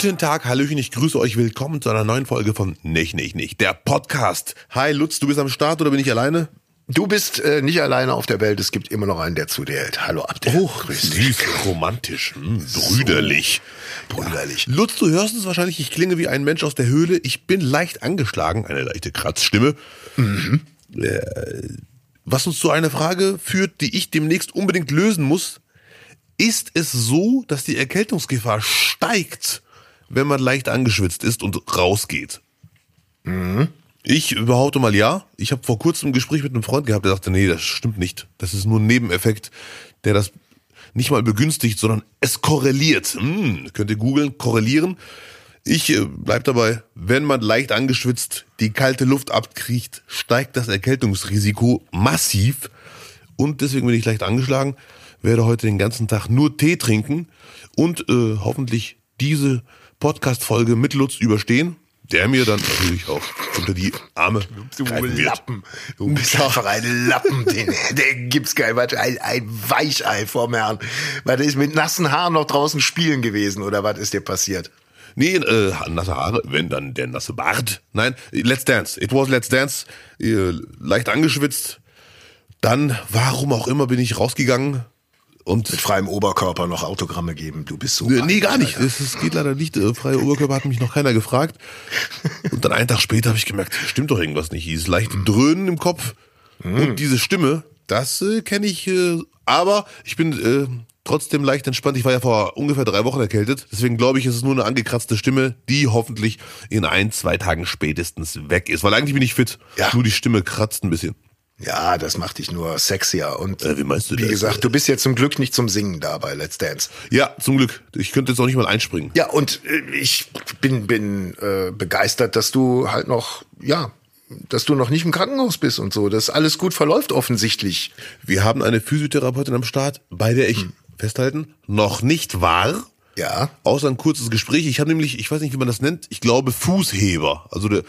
Guten Tag, Hallöchen, ich grüße euch. Willkommen zu einer neuen Folge von Nicht, Nicht, Nicht, der Podcast. Hi Lutz, du bist am Start oder bin ich alleine? Du bist äh, nicht alleine auf der Welt, es gibt immer noch einen, der zu dir hält. Hallo Abdel. Oh, süß, romantisch, hm, brüderlich. Brüderlich. Ja. Lutz, du hörst es wahrscheinlich, ich klinge wie ein Mensch aus der Höhle. Ich bin leicht angeschlagen, eine leichte Kratzstimme. Mhm. Äh, was uns zu einer Frage führt, die ich demnächst unbedingt lösen muss. Ist es so, dass die Erkältungsgefahr steigt, wenn man leicht angeschwitzt ist und rausgeht? Mhm. Ich behaupte mal ja. Ich habe vor kurzem ein Gespräch mit einem Freund gehabt, der sagte, nee, das stimmt nicht. Das ist nur ein Nebeneffekt, der das nicht mal begünstigt, sondern es korreliert. Hm, könnt ihr googeln, korrelieren. Ich äh, bleib dabei, wenn man leicht angeschwitzt die kalte Luft abkriecht, steigt das Erkältungsrisiko massiv. Und deswegen bin ich leicht angeschlagen, werde heute den ganzen Tag nur Tee trinken und äh, hoffentlich diese Podcast-Folge mit Lutz überstehen der mir dann natürlich auch unter die Arme Du Lappen. Du bist einfach ein Lappen. Den, den gibt's geil. Was, ein, ein Weichei vorm Herrn. Was ist mit nassen Haaren noch draußen spielen gewesen oder was ist dir passiert? Nee, äh, nasse Haare, wenn dann der nasse Bart. Nein, Let's Dance. It was Let's Dance. Äh, leicht angeschwitzt. Dann, warum auch immer, bin ich rausgegangen und mit freiem Oberkörper noch Autogramme geben. Du bist so. Nee, nee gar nicht. Es, es geht leider nicht. Äh, Freie Oberkörper hat mich noch keiner gefragt. Und dann einen Tag später habe ich gemerkt, stimmt doch irgendwas nicht. Dieses leichte Dröhnen im Kopf mm. und diese Stimme, das äh, kenne ich. Äh, aber ich bin äh, trotzdem leicht entspannt. Ich war ja vor ungefähr drei Wochen erkältet. Deswegen glaube ich, es ist nur eine angekratzte Stimme, die hoffentlich in ein, zwei Tagen spätestens weg ist. Weil eigentlich bin ich fit. Ja. Nur die Stimme kratzt ein bisschen. Ja, das macht dich nur sexier. Und äh, wie, meinst du wie das? gesagt, du bist jetzt zum Glück nicht zum Singen da bei Let's Dance. Ja, zum Glück. Ich könnte jetzt auch nicht mal einspringen. Ja, und äh, ich bin, bin äh, begeistert, dass du halt noch, ja, dass du noch nicht im Krankenhaus bist und so. Dass alles gut verläuft offensichtlich. Wir haben eine Physiotherapeutin am Start, bei der ich, hm. festhalten, noch nicht war. Ja. Außer ein kurzes Gespräch. Ich habe nämlich, ich weiß nicht, wie man das nennt, ich glaube Fußheber. Also der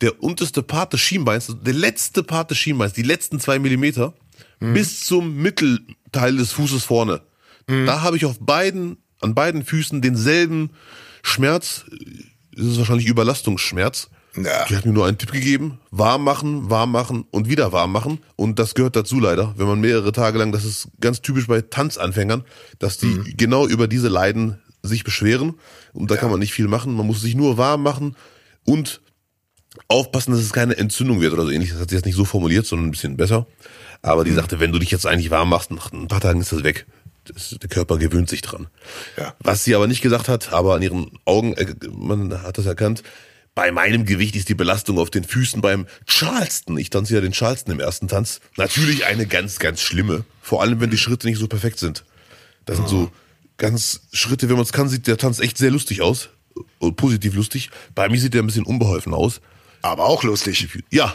der unterste Part des Schienbeins, der letzte Part des Schienbeins, die letzten zwei Millimeter, mhm. bis zum Mittelteil des Fußes vorne. Mhm. Da habe ich auf beiden, an beiden Füßen denselben Schmerz. Das ist wahrscheinlich Überlastungsschmerz. Ja. Die hat mir nur einen Tipp gegeben. Warm machen, warm machen und wieder warm machen. Und das gehört dazu leider, wenn man mehrere Tage lang, das ist ganz typisch bei Tanzanfängern, dass die mhm. genau über diese Leiden sich beschweren. Und da ja. kann man nicht viel machen. Man muss sich nur warm machen und aufpassen, dass es keine Entzündung wird oder so ähnlich. Das hat sie jetzt nicht so formuliert, sondern ein bisschen besser. Aber die mhm. sagte, wenn du dich jetzt eigentlich warm machst, nach ein paar Tagen ist das weg. Das, der Körper gewöhnt sich dran. Ja. Was sie aber nicht gesagt hat, aber an ihren Augen, äh, man hat das erkannt, bei meinem Gewicht ist die Belastung auf den Füßen beim Charleston, ich tanze ja den Charleston im ersten Tanz, natürlich eine ganz, ganz schlimme. Vor allem, wenn die Schritte nicht so perfekt sind. Das sind so ganz Schritte, wenn man es kann, sieht der Tanz echt sehr lustig aus. Positiv lustig. Bei mir sieht der ein bisschen unbeholfen aus. Aber auch lustig. Ja.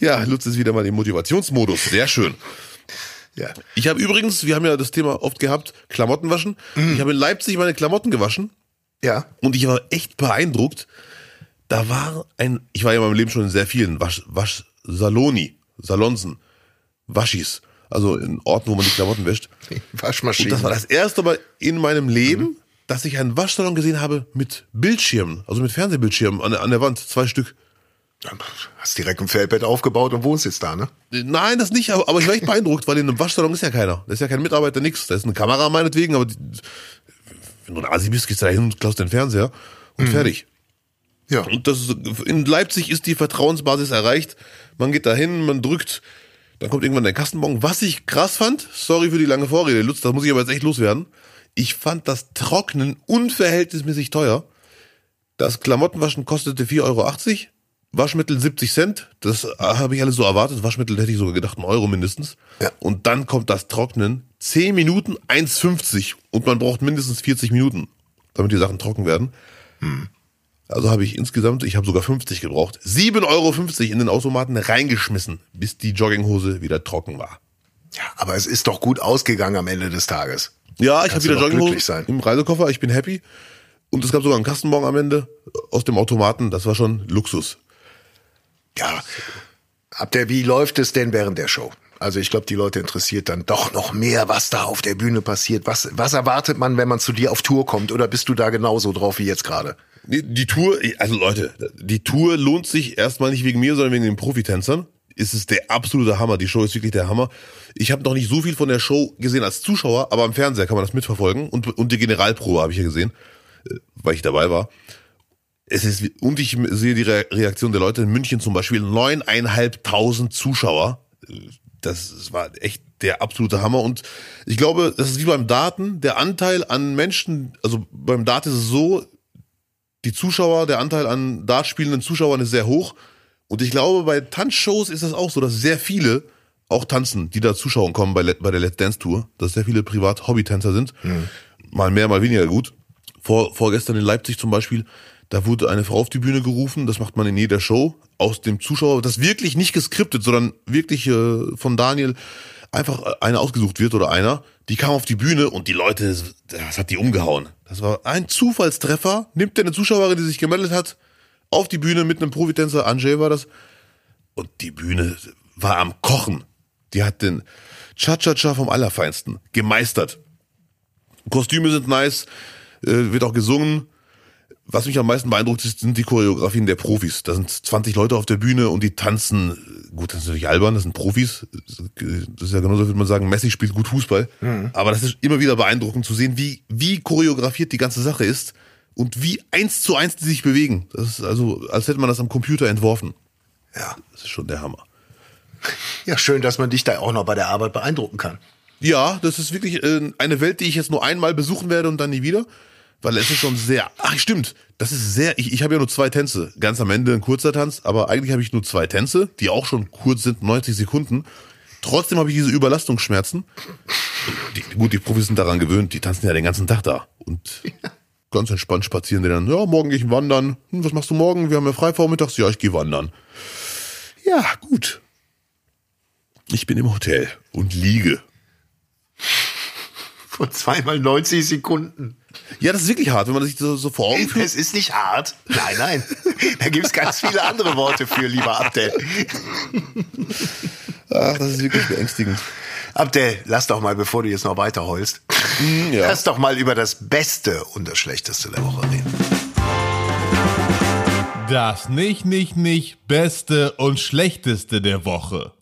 ja, Lutz ist wieder mal im Motivationsmodus. Sehr schön. Ja. Ich habe übrigens, wir haben ja das Thema oft gehabt, Klamotten waschen. Mhm. Ich habe in Leipzig meine Klamotten gewaschen. Ja. Und ich war echt beeindruckt. Da war ein, ich war ja in meinem Leben schon in sehr vielen Wasch, Waschsaloni, Salonsen, Waschis. Also in Orten, wo man die Klamotten wäscht. Waschmaschinen. Und das war das erste Mal in meinem Leben, mhm dass ich einen Waschsalon gesehen habe mit Bildschirmen, also mit Fernsehbildschirmen an der, an der Wand, zwei Stück. Hast direkt ein Feldbett aufgebaut und wohnst jetzt da, ne? Nein, das nicht, aber, aber ich war echt beeindruckt, weil in einem Waschsalon ist ja keiner. Da ist ja kein Mitarbeiter, nix. Da ist eine Kamera meinetwegen, aber die, wenn du ein Asi bist, gehst du da hin und klaust den Fernseher und mhm. fertig. Ja. Und das ist, in Leipzig ist die Vertrauensbasis erreicht. Man geht da hin, man drückt, dann kommt irgendwann der Kassenbon. Was ich krass fand, sorry für die lange Vorrede, Lutz, das muss ich aber jetzt echt loswerden. Ich fand das Trocknen unverhältnismäßig teuer. Das Klamottenwaschen kostete 4,80 Euro. Waschmittel 70 Cent. Das habe ich alles so erwartet. Waschmittel hätte ich sogar gedacht, ein Euro mindestens. Ja. Und dann kommt das Trocknen. 10 Minuten 1,50. Und man braucht mindestens 40 Minuten, damit die Sachen trocken werden. Hm. Also habe ich insgesamt, ich habe sogar 50 gebraucht, 7,50 Euro in den Automaten reingeschmissen, bis die Jogginghose wieder trocken war. Ja, aber es ist doch gut ausgegangen am Ende des Tages. Ja, ich habe wieder Jogginghose im Reisekoffer, ich bin happy. Und es gab sogar einen Kastenbon am Ende aus dem Automaten, das war schon Luxus. Ja. Ab der, wie läuft es denn während der Show? Also ich glaube, die Leute interessiert dann doch noch mehr, was da auf der Bühne passiert. Was, was erwartet man, wenn man zu dir auf Tour kommt? Oder bist du da genauso drauf wie jetzt gerade? Die, die Tour, also Leute, die Tour lohnt sich erstmal nicht wegen mir, sondern wegen den Profitänzern. Ist es der absolute Hammer. Die Show ist wirklich der Hammer. Ich habe noch nicht so viel von der Show gesehen als Zuschauer, aber am Fernseher kann man das mitverfolgen. Und, und die Generalprobe habe ich ja gesehen, äh, weil ich dabei war. Es ist, und ich sehe die Re Reaktion der Leute in München zum Beispiel, neuneinhalbtausend Zuschauer. Das, das war echt der absolute Hammer. Und ich glaube, das ist wie beim Daten, der Anteil an Menschen, also beim Dart ist es so, die Zuschauer, der Anteil an Dart spielenden Zuschauern ist sehr hoch. Und ich glaube, bei Tanzshows ist es auch so, dass sehr viele auch tanzen, die da zuschauen kommen bei, bei der Let's Dance Tour, dass sehr viele privat Hobbytänzer sind. Mhm. Mal mehr, mal weniger gut. Vor, vorgestern in Leipzig zum Beispiel, da wurde eine Frau auf die Bühne gerufen, das macht man in jeder Show, aus dem Zuschauer, das wirklich nicht geskriptet, sondern wirklich äh, von Daniel einfach eine ausgesucht wird oder einer, die kam auf die Bühne und die Leute, das hat die umgehauen. Das war ein Zufallstreffer, nimmt der eine Zuschauerin, die sich gemeldet hat, auf die Bühne mit einem Profitänzer, Angel war das, und die Bühne war am Kochen. Die hat den Cha-Cha-Cha vom Allerfeinsten gemeistert. Kostüme sind nice, äh, wird auch gesungen. Was mich am meisten beeindruckt, sind die Choreografien der Profis. Da sind 20 Leute auf der Bühne und die tanzen. Gut, das ist natürlich albern, das sind Profis. Das ist ja genauso, würde man sagen, Messi spielt gut Fußball. Mhm. Aber das ist immer wieder beeindruckend zu sehen, wie, wie choreografiert die ganze Sache ist und wie eins zu eins die sich bewegen. Das ist also, als hätte man das am Computer entworfen. Ja, das ist schon der Hammer. Ja, schön, dass man dich da auch noch bei der Arbeit beeindrucken kann. Ja, das ist wirklich äh, eine Welt, die ich jetzt nur einmal besuchen werde und dann nie wieder. Weil es ist schon sehr. Ach, stimmt. Das ist sehr. Ich, ich habe ja nur zwei Tänze. Ganz am Ende ein kurzer Tanz, aber eigentlich habe ich nur zwei Tänze, die auch schon kurz sind, 90 Sekunden. Trotzdem habe ich diese Überlastungsschmerzen. Die, gut, die Profis sind daran gewöhnt, die tanzen ja den ganzen Tag da. Und ganz entspannt spazieren die dann. Ja, morgen gehe ich wandern. Hm, was machst du morgen? Wir haben ja frei vormittags. Ja, ich gehe wandern. Ja, gut. Ich bin im Hotel und liege. Vor zweimal 90 Sekunden. Ja, das ist wirklich hart, wenn man sich so, so vor Augen führt. Es ist nicht hart. Nein, nein. Da gibt es ganz viele andere Worte für, lieber Abdel. Ach, das ist wirklich beängstigend. Abdel, lass doch mal, bevor du jetzt noch weiter heulst, mm, ja. lass doch mal über das Beste und das Schlechteste der Woche reden. Das nicht, nicht, nicht Beste und Schlechteste der Woche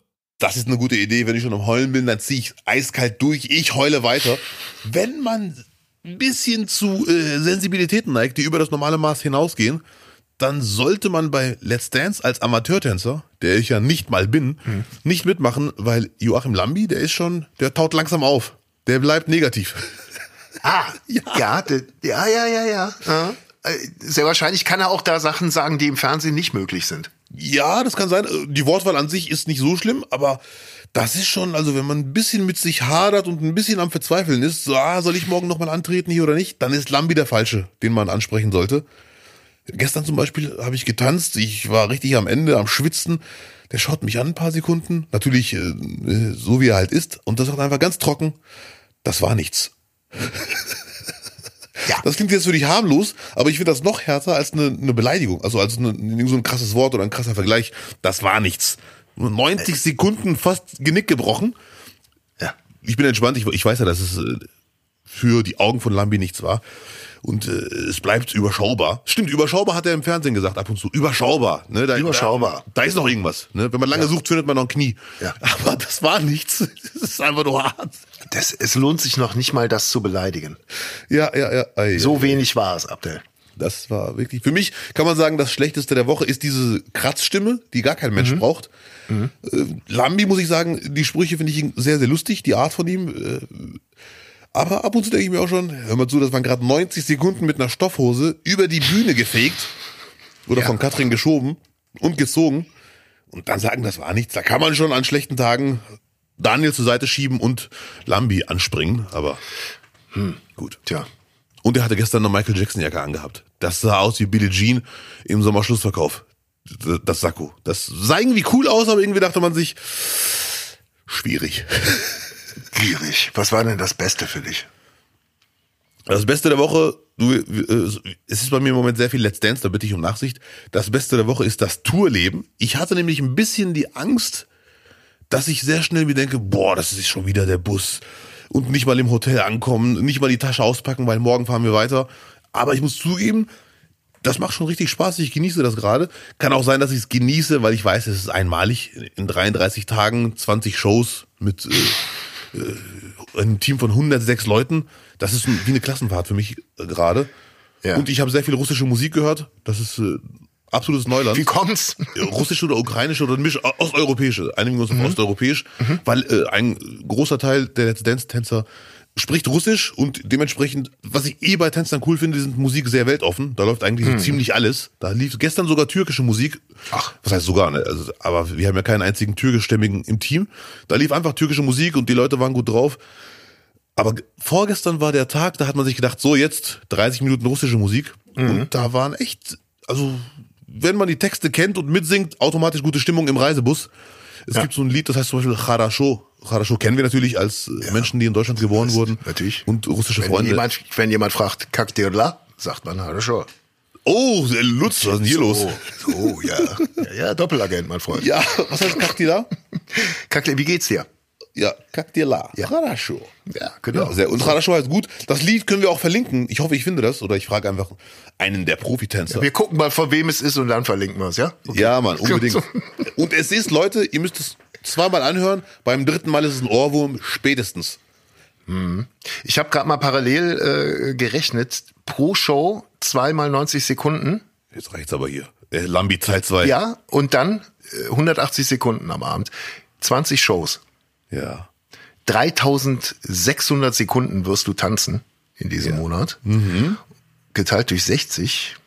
das ist eine gute Idee. Wenn ich schon am Heulen bin, dann ziehe ich eiskalt durch. Ich heule weiter. Wenn man ein bisschen zu äh, Sensibilitäten neigt, die über das normale Maß hinausgehen, dann sollte man bei Let's Dance als Amateurtänzer, der ich ja nicht mal bin, hm. nicht mitmachen, weil Joachim Lambi, der ist schon, der taut langsam auf. Der bleibt negativ. Ah, ja, ja, ja, ja, ja, ja. ja. Äh, sehr wahrscheinlich kann er auch da Sachen sagen, die im Fernsehen nicht möglich sind. Ja, das kann sein. Die Wortwahl an sich ist nicht so schlimm, aber das ist schon, also wenn man ein bisschen mit sich hadert und ein bisschen am Verzweifeln ist, so, ah, soll ich morgen nochmal antreten hier oder nicht, dann ist Lambi der Falsche, den man ansprechen sollte. Gestern zum Beispiel habe ich getanzt, ich war richtig am Ende, am Schwitzen. Der schaut mich an ein paar Sekunden, natürlich äh, so wie er halt ist, und das sagt einfach ganz trocken, das war nichts. Ja. Das klingt jetzt für dich harmlos, aber ich finde das noch härter als eine, eine Beleidigung. Also als eine, so ein krasses Wort oder ein krasser Vergleich. Das war nichts. 90 Sekunden fast Genick gebrochen. Ja. Ich bin entspannt. Ich, ich weiß ja, dass es äh, für die Augen von Lambi nichts war. Und äh, es bleibt überschaubar. Stimmt, überschaubar hat er im Fernsehen gesagt, ab und zu. Überschaubar. Ne? Da, überschaubar. Da, da ist noch irgendwas. Ne? Wenn man lange ja. sucht, findet man noch ein Knie. Ja. Aber das war nichts. Das ist einfach nur hart. Das, es lohnt sich noch nicht mal, das zu beleidigen. Ja, ja, ja. Ei, so wenig war es, Abdel. Das war wirklich, für mich kann man sagen, das Schlechteste der Woche ist diese Kratzstimme, die gar kein Mensch mhm. braucht. Mhm. Äh, Lambi, muss ich sagen, die Sprüche finde ich sehr, sehr lustig, die Art von ihm. Äh, aber ab und zu denke ich mir auch schon, hör mal zu, das waren gerade 90 Sekunden mit einer Stoffhose über die Bühne gefegt oder ja. von Katrin geschoben und gezogen. Und dann sagen, das war nichts. Da kann man schon an schlechten Tagen Daniel zur Seite schieben und Lambi anspringen, aber hm, gut. Tja. Und er hatte gestern eine Michael Jackson Jacke angehabt. Das sah aus wie Billie Jean im Sommerschlussverkauf. Das Sakko. Das sah irgendwie cool aus, aber irgendwie dachte man sich, schwierig. Schwierig. Was war denn das Beste für dich? Das Beste der Woche, du, äh, es ist bei mir im Moment sehr viel Let's Dance, da bitte ich um Nachsicht. Das Beste der Woche ist das Tourleben. Ich hatte nämlich ein bisschen die Angst, dass ich sehr schnell mir denke, boah, das ist schon wieder der Bus. Und nicht mal im Hotel ankommen, nicht mal die Tasche auspacken, weil morgen fahren wir weiter. Aber ich muss zugeben, das macht schon richtig Spaß. Ich genieße das gerade. Kann auch sein, dass ich es genieße, weil ich weiß, es ist einmalig. In 33 Tagen 20 Shows mit äh, äh, einem Team von 106 Leuten. Das ist wie eine Klassenfahrt für mich äh, gerade. Ja. Und ich habe sehr viel russische Musik gehört. Das ist äh, absolutes Neuland. Wie kommt's? Russische oder ukrainische oder Misch, osteuropäische, einigen wir uns auf Mhm. osteuropäisch, weil äh, ein großer Teil der Let's Dance Tänzer spricht Russisch und dementsprechend, was ich eh bei Tänzern cool finde, sind Musik sehr weltoffen. Da läuft eigentlich so ziemlich alles. Da lief gestern sogar türkische Musik. Mhm. Ach. Was heißt sogar, ne? Also, aber wir haben ja keinen einzigen türkischstämmigen im Team. Da lief einfach türkische Musik und die Leute waren gut drauf. Aber vorgestern war der Tag, da hat man sich gedacht, so jetzt 30 Minuten russische Musik. Und da waren echt, also wenn man die Texte kennt und mitsingt, automatisch gute Stimmung im Reisebus. Es gibt so ein Lied, das heißt zum Beispiel Charasho. Charasho kennen wir natürlich als äh, Menschen, die in Deutschland geboren wurden. Natürlich. Und russische Wenn Freunde. jemand, wenn jemand fragt, Kaktirla, sagt man, hallo schon. oh, Lutz, was ist denn hier los? So, so, ja. ja. Ja, Doppelagent, mein Freund. Ja, was heißt Kaktila? Kakle, wie geht's dir? Ja, Kaktila. Ja. Charasho. Ja, genau. Ja, sehr, und Charasho heißt gut. Das Lied können wir auch verlinken. Ich hoffe, ich finde das. Oder ich frage einfach einen der Profitänzer. Wir gucken mal, von wem es ist und dann verlinken wir es, ja? Ja, Mann, unbedingt. Und es ist, Leute, ihr müsst es zweimal anhören. Beim dritten Mal ist es ein Ohrwurm, spätestens. Ich habe gerade mal parallel äh, gerechnet. Pro Show zweimal 90 Sekunden. Jetzt reicht's aber hier. Äh, Lambi Zeit 2. Ja, und dann äh, 180 Sekunden am Abend. 20 Shows. Ja. 3600 Sekunden wirst du tanzen in diesem Monat. Geteilt durch 60.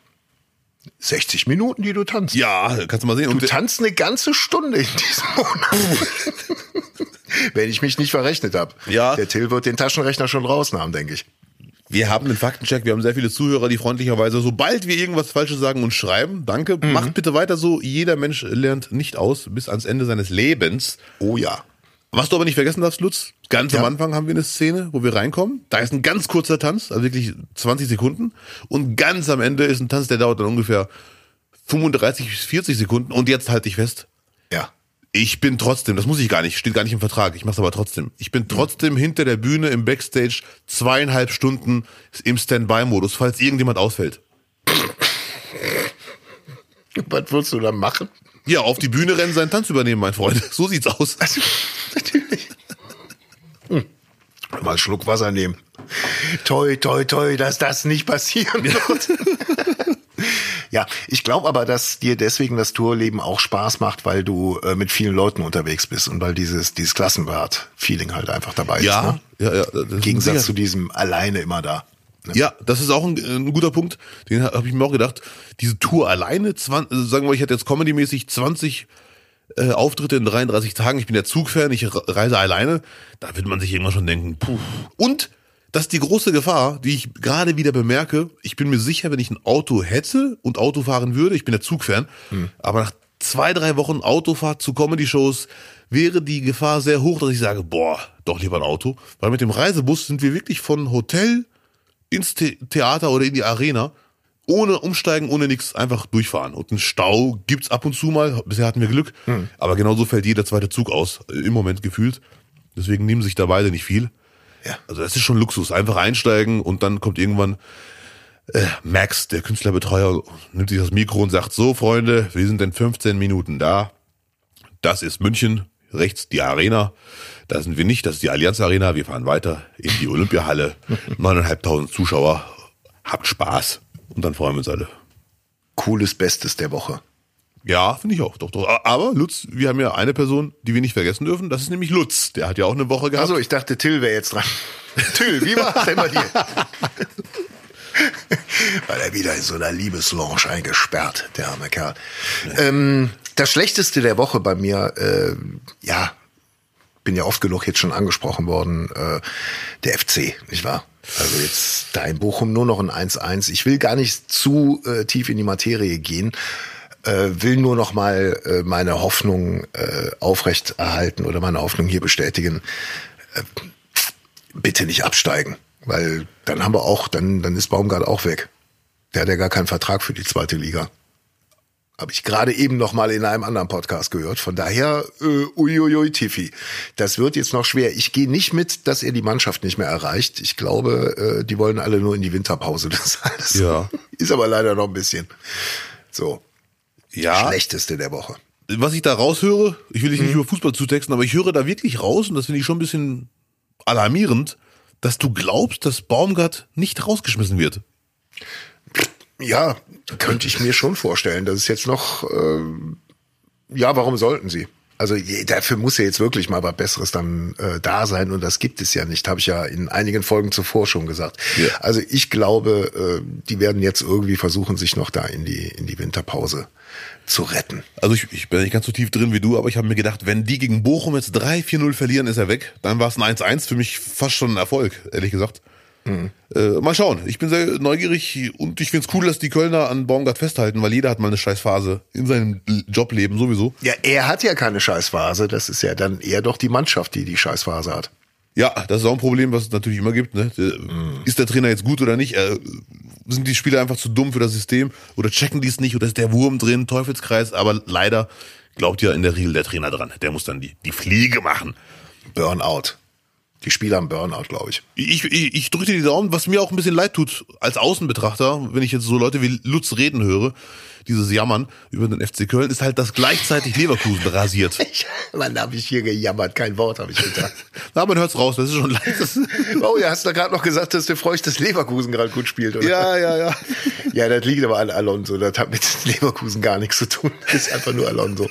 60 Minuten, die du tanzt. Ja, kannst du mal sehen. Du Und tanzt eine ganze Stunde in diesem Monat. Wenn ich mich nicht verrechnet habe. Ja. Der Till wird den Taschenrechner schon draußen haben, denke ich. wir haben einen Faktencheck. Wir haben sehr viele Zuhörer, die freundlicherweise, sobald wir irgendwas Falsches sagen, uns schreiben. Danke. Macht bitte weiter so. Jeder Mensch lernt nicht aus bis ans Ende seines Lebens. Oh ja. Was du aber nicht vergessen darfst, Lutz, ganz Ja. am Anfang haben wir eine Szene, wo wir reinkommen. Da ist ein ganz kurzer Tanz, also wirklich 20 Sekunden. Und ganz am Ende ist ein Tanz, der dauert dann ungefähr 35 bis 40 Sekunden. Und jetzt halte ich fest, Ja. ich bin trotzdem, das muss ich gar nicht, steht gar nicht im Vertrag, ich mach's aber trotzdem. Ich bin trotzdem hinter der Bühne im Backstage zweieinhalb Stunden im Standby-Modus, falls irgendjemand ausfällt. Was würdest du dann machen? Ja, auf die Bühne rennen, seinen Tanz übernehmen, mein Freund. So sieht's aus. Also, natürlich. Hm. Mal einen Schluck Wasser nehmen. Toi, toi, toi, dass das nicht passieren wird. ja, ich glaube aber, dass dir deswegen das Tourleben auch Spaß macht, weil du äh, mit vielen Leuten unterwegs bist und weil dieses, dieses Klassenwart-Feeling halt einfach dabei Ja, ist. Ne? ja, ja. Im Gegensatz zu diesem alleine immer da. Ne? Ja, das ist auch ein, ein guter Punkt. Den habe ich mir auch gedacht. Diese Tour alleine, 20, also sagen wir, ich hätte jetzt Comedy-mäßig 20 äh, Auftritte in 33 Tagen. Ich bin der Zugfan, ich re- reise alleine. Da wird man sich irgendwann schon denken, puh. Und das ist die große Gefahr, die ich gerade wieder bemerke. Ich bin mir sicher, wenn ich ein Auto hätte und Auto fahren würde, ich bin der Zugfan, aber nach zwei, drei Wochen Autofahrt zu Comedy-Shows wäre die Gefahr sehr hoch, dass ich sage, boah, doch lieber ein Auto. Weil mit dem Reisebus sind wir wirklich von Hotel ins The Theater oder in die Arena, ohne umsteigen, ohne nichts, einfach durchfahren. Und einen Stau gibt's ab und zu mal. Bisher hatten wir Glück. Aber genauso fällt jeder zweite Zug aus, äh, im Moment gefühlt. Deswegen nehmen sich da beide nicht viel. Ja. Also das ist schon Luxus. Einfach einsteigen und dann kommt irgendwann äh, Max, der Künstlerbetreuer, nimmt sich das Mikro und sagt, so Freunde, wir sind in 15 Minuten da. Das ist München, rechts die Arena. Da sind wir nicht, das ist die Allianz Arena. Wir fahren weiter in die Olympiahalle. 9.500 Zuschauer. Habt Spaß. Und dann freuen wir uns alle. Cooles Bestes der Woche. Ja, finde ich auch. Doch, doch. Aber Lutz, wir haben ja eine Person, die wir nicht vergessen dürfen. Das ist nämlich Lutz. Der hat ja auch eine Woche gehabt. Also ich dachte, Till wäre jetzt dran. Till, wie war's denn bei dir? Weil er wieder in so einer Liebeslounge eingesperrt, der arme Kerl. Ähm, das Schlechteste der Woche bei mir, äh, ja, bin ja oft genug jetzt schon angesprochen worden, äh, der FC, nicht wahr? Also jetzt da in Bochum nur noch ein 1-1. Ich will gar nicht zu äh, tief in die Materie gehen, äh, will nur noch mal äh, meine Hoffnung äh, aufrechterhalten oder meine Hoffnung hier bestätigen. Äh, bitte nicht absteigen, weil dann haben wir auch, dann, dann ist Baumgart auch weg. Der hat ja gar keinen Vertrag für die zweite Liga. Habe ich gerade eben noch mal in einem anderen Podcast gehört. Von daher, äh, uiuiui, Tiffy. Das wird jetzt noch schwer. Ich gehe nicht mit, dass er die Mannschaft nicht mehr erreicht. Ich glaube, äh, die wollen alle nur in die Winterpause. Das alles. Ja. Ist aber leider noch ein bisschen. So, Ja. schlechteste der Woche. was ich da raushöre, ich will dich Mhm. nicht über Fußball zutexten, aber ich höre da wirklich raus, und das finde ich schon ein bisschen alarmierend, dass du glaubst, dass Baumgart nicht rausgeschmissen wird. Ja, könnte ich mir schon vorstellen. Das ist jetzt noch, äh, ja, warum sollten sie? Also dafür muss ja jetzt wirklich mal was Besseres dann äh, da sein und das gibt es ja nicht, habe ich ja in einigen Folgen zuvor schon gesagt. Ja. Also ich glaube, äh, die werden jetzt irgendwie versuchen, sich noch da in die in die Winterpause zu retten. Also ich, ich bin nicht ganz so tief drin wie du, aber ich habe mir gedacht, wenn die gegen Bochum jetzt 3-4-0 verlieren, ist er weg. Dann war es ein 1-1 für mich fast schon ein Erfolg, ehrlich gesagt. Äh, mal schauen. Ich bin sehr neugierig und ich find's cool, dass die Kölner an Baumgart festhalten, weil jeder hat mal eine Scheißphase in seinem Jobleben sowieso. Ja, er hat ja keine Scheißphase, das ist ja dann eher doch die Mannschaft, die die Scheißphase hat. Ja, das ist auch ein Problem, was es natürlich immer gibt. Ne? Der- Ist der Trainer jetzt gut oder nicht? Äh, sind die Spieler einfach zu dumm für das System oder checken die es nicht oder ist der Wurm drin, Teufelskreis? Aber leider glaubt ja in der Regel der Trainer dran. Der muss dann die, die Fliege machen. Burnout. Die Spieler haben Burnout, glaube ich. Ich, ich, ich drücke dir die Daumen, was mir auch ein bisschen leid tut als Außenbetrachter, wenn ich jetzt so Leute wie Lutz reden höre, dieses Jammern über den FC Köln, ist halt, dass gleichzeitig Leverkusen rasiert. Wann habe ich hier gejammert? Kein Wort habe ich gedacht. Na, man hört's raus, das ist schon leid. Das, Oh, ja, hast du gerade noch gesagt, dass du freust, dass Leverkusen gerade gut spielt, oder? ja, ja, ja. Ja, das liegt aber an Alonso. Das hat mit Leverkusen gar nichts zu tun. Das ist einfach nur Alonso.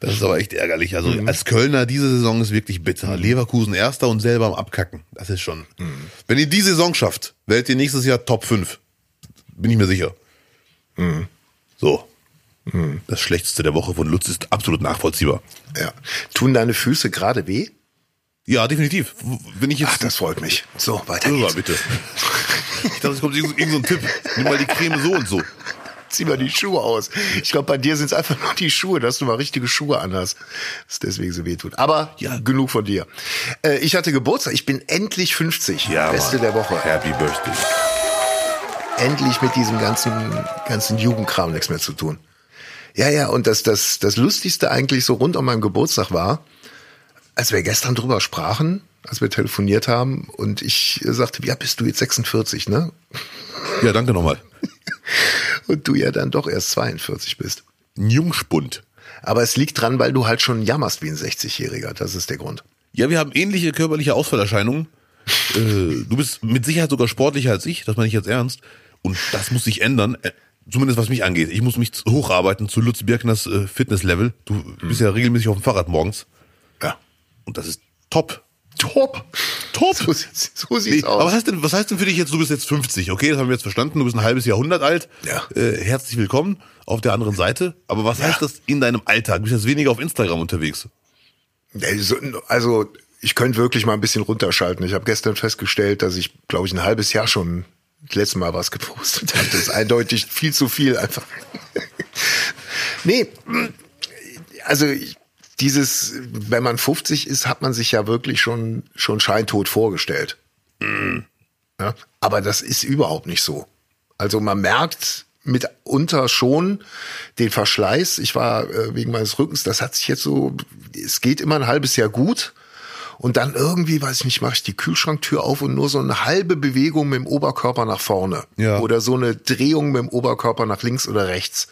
Das ist aber echt ärgerlich. Also als Kölner, diese Saison ist wirklich bitter. Leverkusen erster und selber am Abkacken. Das ist schon. Wenn ihr die Saison schafft, werdet ihr nächstes Jahr Top 5. Bin ich mir sicher. So. Das Schlechteste der Woche von Lutz ist absolut nachvollziehbar. Ja. Tun deine Füße gerade weh? Ja, definitiv. Wenn ich jetzt. Ach, das freut mich. So, weiter geht's. bitte. Ich dachte, es kommt irgend irgend so ein Tipp. Nimm mal die Creme so und so. Zieh mal die Schuhe aus. Ich glaube, bei dir sind es einfach nur die Schuhe, dass du mal richtige Schuhe anhast. Das deswegen so weh tut. Aber Ja. genug von dir. Äh, ich hatte Geburtstag. Ich bin endlich 50. Beste Mann. der Woche. Happy Birthday. endlich mit diesem ganzen, ganzen Jugendkram nichts mehr zu tun. Ja, ja, und das, das, das Lustigste eigentlich so rund um meinen Geburtstag war, als wir gestern drüber sprachen, als wir telefoniert haben und ich sagte, ja, bist du jetzt 46, ne? Ja, danke nochmal. Und du ja dann doch erst 42 bist. Ein Jungspund. Aber es liegt dran, weil du halt schon jammerst wie ein 60-Jähriger. Das ist der Grund. Ja, wir haben ähnliche körperliche Ausfallerscheinungen. äh, du bist mit Sicherheit sogar sportlicher als ich, das meine ich jetzt ernst. Und das muss sich ändern, äh, zumindest was mich angeht. Ich muss mich hocharbeiten zu Lutz Birkners äh, Fitnesslevel. Du bist ja regelmäßig auf dem Fahrrad morgens. Ja. Und das ist top. Top. Top. So sieht's, so sieht's Nee, aber was aus. heißt, denn, was heißt denn für dich jetzt, du bist jetzt 50, okay, das haben wir jetzt verstanden, du bist ein halbes Jahrhundert alt. Ja. Äh, herzlich willkommen auf der anderen Seite. Aber was heißt das in deinem Alltag? Du bist jetzt weniger auf Instagram unterwegs. Also, also ich könnte wirklich mal ein bisschen runterschalten. Ich habe gestern festgestellt, dass ich, glaube ich, ein halbes Jahr schon das letzte Mal was gepostet habe. Das ist eindeutig viel zu viel einfach. nee, also ich- dieses, wenn man 50 ist, hat man sich ja wirklich schon, schon scheintot vorgestellt. Ja? Aber das ist überhaupt nicht so. Also man merkt mitunter schon den Verschleiß. Ich war äh, wegen meines Rückens, das hat sich jetzt so, es geht immer ein halbes Jahr gut. Und dann irgendwie, weiß ich nicht, mache ich die Kühlschranktür auf und nur so eine halbe Bewegung mit dem Oberkörper nach vorne. Ja. Oder so eine Drehung mit dem Oberkörper nach links oder rechts.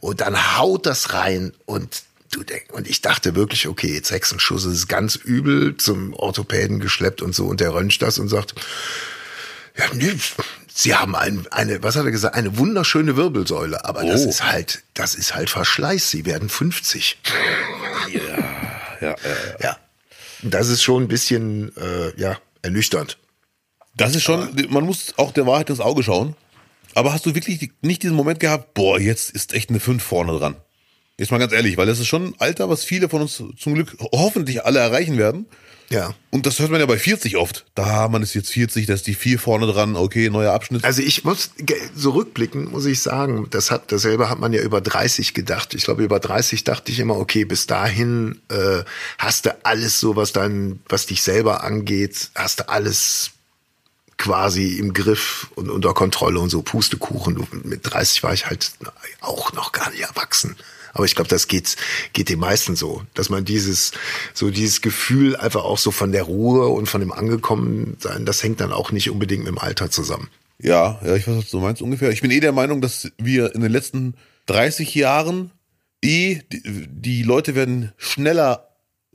Und dann haut das rein und du denkst, und ich dachte wirklich, okay, jetzt Hexenschuss, das ist ganz übel, zum Orthopäden geschleppt und so. Und der röntgt das und sagt, ja, nee, Sie haben ein, eine, was hat er gesagt, eine wunderschöne Wirbelsäule, aber das Oh. ist halt, das ist halt Verschleiß. Sie werden 50. Ja, äh, Ja. Und Das ist schon ein bisschen, äh, ja, ernüchternd. Das ist schon, man muss auch der Wahrheit ins Auge schauen. Aber hast du wirklich nicht diesen Moment gehabt, boah, jetzt ist echt eine 5 vorne dran? Jetzt mal ganz ehrlich, weil das ist schon ein Alter, was viele von uns zum Glück hoffentlich alle erreichen werden. Ja. Und das hört man ja bei 40 oft. Da, man ist jetzt 40, da ist die 4 vorne dran, okay, neuer Abschnitt. Also ich muss so rückblicken, muss ich sagen, das hat dasselbe hat man ja über 30 gedacht. Ich glaube, über 30 dachte ich immer, okay, bis dahin äh, hast du alles so, was dann, was dich selber angeht, hast du alles quasi im Griff und unter Kontrolle und so Pustekuchen. Mit 30 war ich halt auch noch gar nicht erwachsen. Aber ich glaube, das geht, geht den meisten so, dass man dieses, so dieses Gefühl einfach auch so von der Ruhe und von dem Angekommensein, das hängt dann auch nicht unbedingt mit dem Alter zusammen. Ja, ja, ich weiß, was du meinst ungefähr. Ich bin eh der Meinung, dass wir in den letzten 30 Jahren eh, die, die Leute werden schneller,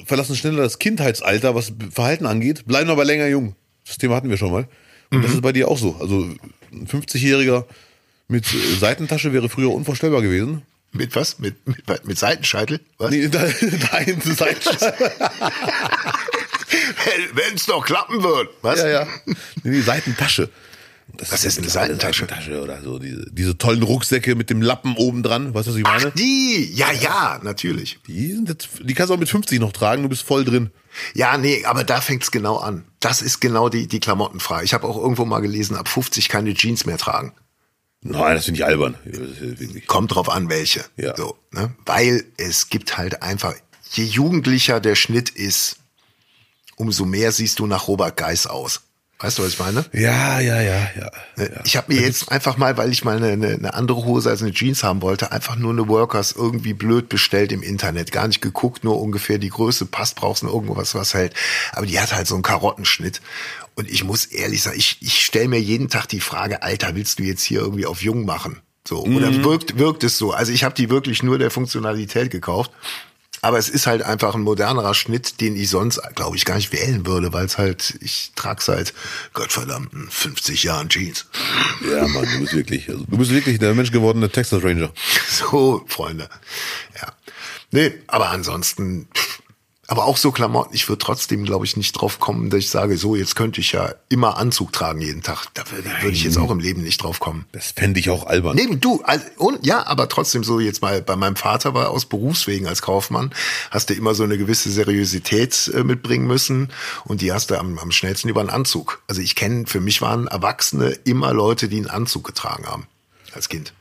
verlassen schneller das Kindheitsalter, was Verhalten angeht, bleiben aber länger jung. Das Thema hatten wir schon mal. Und das ist bei dir auch so. Also ein 50-Jähriger mit Seitentasche wäre früher unvorstellbar gewesen. Mit was? Mit, mit, mit Seitenscheitel? Was? Nee, dein, dein Seitentasche. Wenn es doch klappen wird. Was? Ja, ja. Nee, die Seitentasche. Das Was ist eine Seitentasche? Seitentasche oder so. Diese, diese tollen Rucksäcke mit dem Lappen oben dran. Weißt du, was ich meine? Ach, die! Ja, ja, natürlich. Die, sind jetzt, die kannst du auch mit 50 noch tragen, du bist voll drin. Ja, nee, aber da fängt's genau an. Das ist genau die, die Klamottenfrage. Ich habe auch irgendwo mal gelesen, ab 50 keine Jeans mehr tragen. Nein, das finde ich albern. Kommt drauf an, welche. Ja. So, ne? Weil es gibt halt einfach, je jugendlicher der Schnitt ist, umso mehr siehst du nach Robert Geis aus. Weißt du, was ich meine? Ja, ja, ja, ja. Ne? Ich habe mir jetzt einfach mal, weil ich mal eine, eine, eine andere Hose als eine Jeans haben wollte, einfach nur eine Workers irgendwie blöd bestellt im Internet. Gar nicht geguckt, nur ungefähr die Größe passt, brauchst du irgendwas, was hält. Aber die hat halt so einen Karottenschnitt. Und ich muss ehrlich sagen, ich, ich stelle mir jeden Tag die Frage, Alter, willst du jetzt hier irgendwie auf jung machen? So, oder Mhm. wirkt, wirkt es so? Also ich habe die wirklich nur der Funktionalität gekauft. Aber es ist halt einfach ein modernerer Schnitt, den ich sonst, glaube ich, gar nicht wählen würde, weil es halt, ich trage seit Gottverdammten 50 Jahren Jeans. ja, Mann, du bist wirklich, also, du bist wirklich der Mensch gewordene Texas Ranger. So, Freunde. Ja. Nee, aber ansonsten, pff, aber auch so Klamotten, ich würde trotzdem, glaube ich, nicht drauf kommen, dass ich sage, so, jetzt könnte ich ja immer Anzug tragen jeden Tag. Da würde würde ich jetzt auch im Leben nicht drauf kommen. Das fände ich auch albern. Nee, du, also, und, ja, aber trotzdem so jetzt mal, bei meinem Vater war aus Berufswegen als Kaufmann, hast du immer so eine gewisse Seriosität äh, mitbringen müssen und die hast du am, am schnellsten über einen Anzug. Also ich kenne, für mich waren Erwachsene immer Leute, die einen Anzug getragen haben. Als Kind.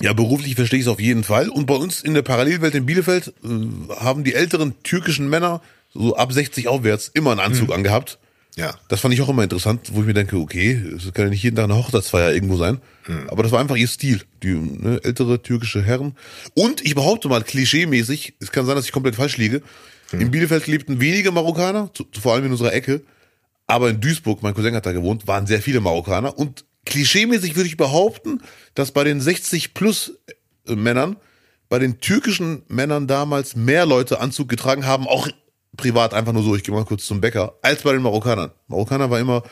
Ja, beruflich verstehe ich es auf jeden Fall. Und bei uns in der Parallelwelt in Bielefeld äh, haben die älteren türkischen Männer so ab 60 aufwärts immer einen Anzug angehabt. Ja. Das fand ich auch immer interessant, wo ich mir denke, okay, es kann ja nicht jeden Tag eine Hochzeitsfeier irgendwo sein. Aber das war einfach ihr Stil, die ne, ältere türkische Herren. Und ich behaupte mal, klischeemäßig, es kann sein, dass ich komplett falsch liege, in Bielefeld lebten wenige Marokkaner, zu, vor allem in unserer Ecke. Aber in Duisburg, mein Cousin hat da gewohnt, waren sehr viele Marokkaner. Und klischeemäßig würde ich behaupten, dass bei den 60 plus Männern, bei den türkischen Männern damals mehr Leute Anzug getragen haben, auch privat einfach nur so, ich gehe mal kurz zum Bäcker, als bei den Marokkanern. Marokkaner war immer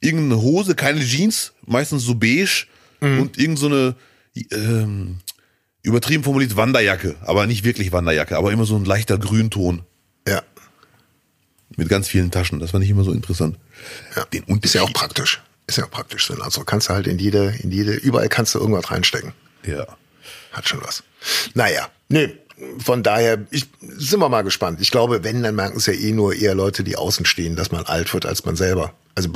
irgendeine Hose, keine Jeans, meistens so beige und irgend so eine ähm, übertrieben formuliert Wanderjacke, aber nicht wirklich Wanderjacke, aber immer so ein leichter Grünton Ja. mit ganz vielen Taschen. Das fand ich immer so interessant. Ja. Den Ist ja Unterschied. auch praktisch. Ist ja auch praktisch. So ein Anzug kannst du halt in jede, in jede, überall kannst du irgendwas reinstecken. Ja. Hat schon was. Naja, nee. Von daher, ich, sind wir mal gespannt. Ich glaube, wenn, dann merken es ja eh nur eher Leute, die außen stehen, dass man alt wird als man selber. Also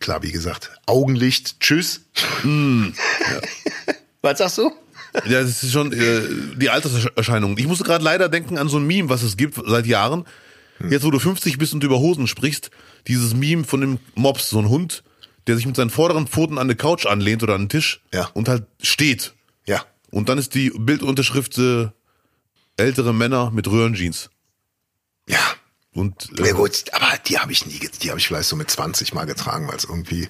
klar, wie gesagt, Augenlicht, tschüss. Was sagst du? Ja, das ist schon äh, die Alterserscheinung. Ich musste gerade leider denken an so ein Meme, was es gibt seit Jahren. Jetzt, wo du 50 bist und über Hosen sprichst, dieses Meme von dem Mops, so ein Hund, der sich mit seinen vorderen Pfoten an eine Couch anlehnt oder an den Tisch Ja. und halt steht. Ja. Und dann ist die Bildunterschrift äh, ältere Männer mit Röhrenjeans. Ja. Und äh, Ja gut, aber die habe ich nie, ge- die habe ich vielleicht so mit 20 mal getragen, weil es irgendwie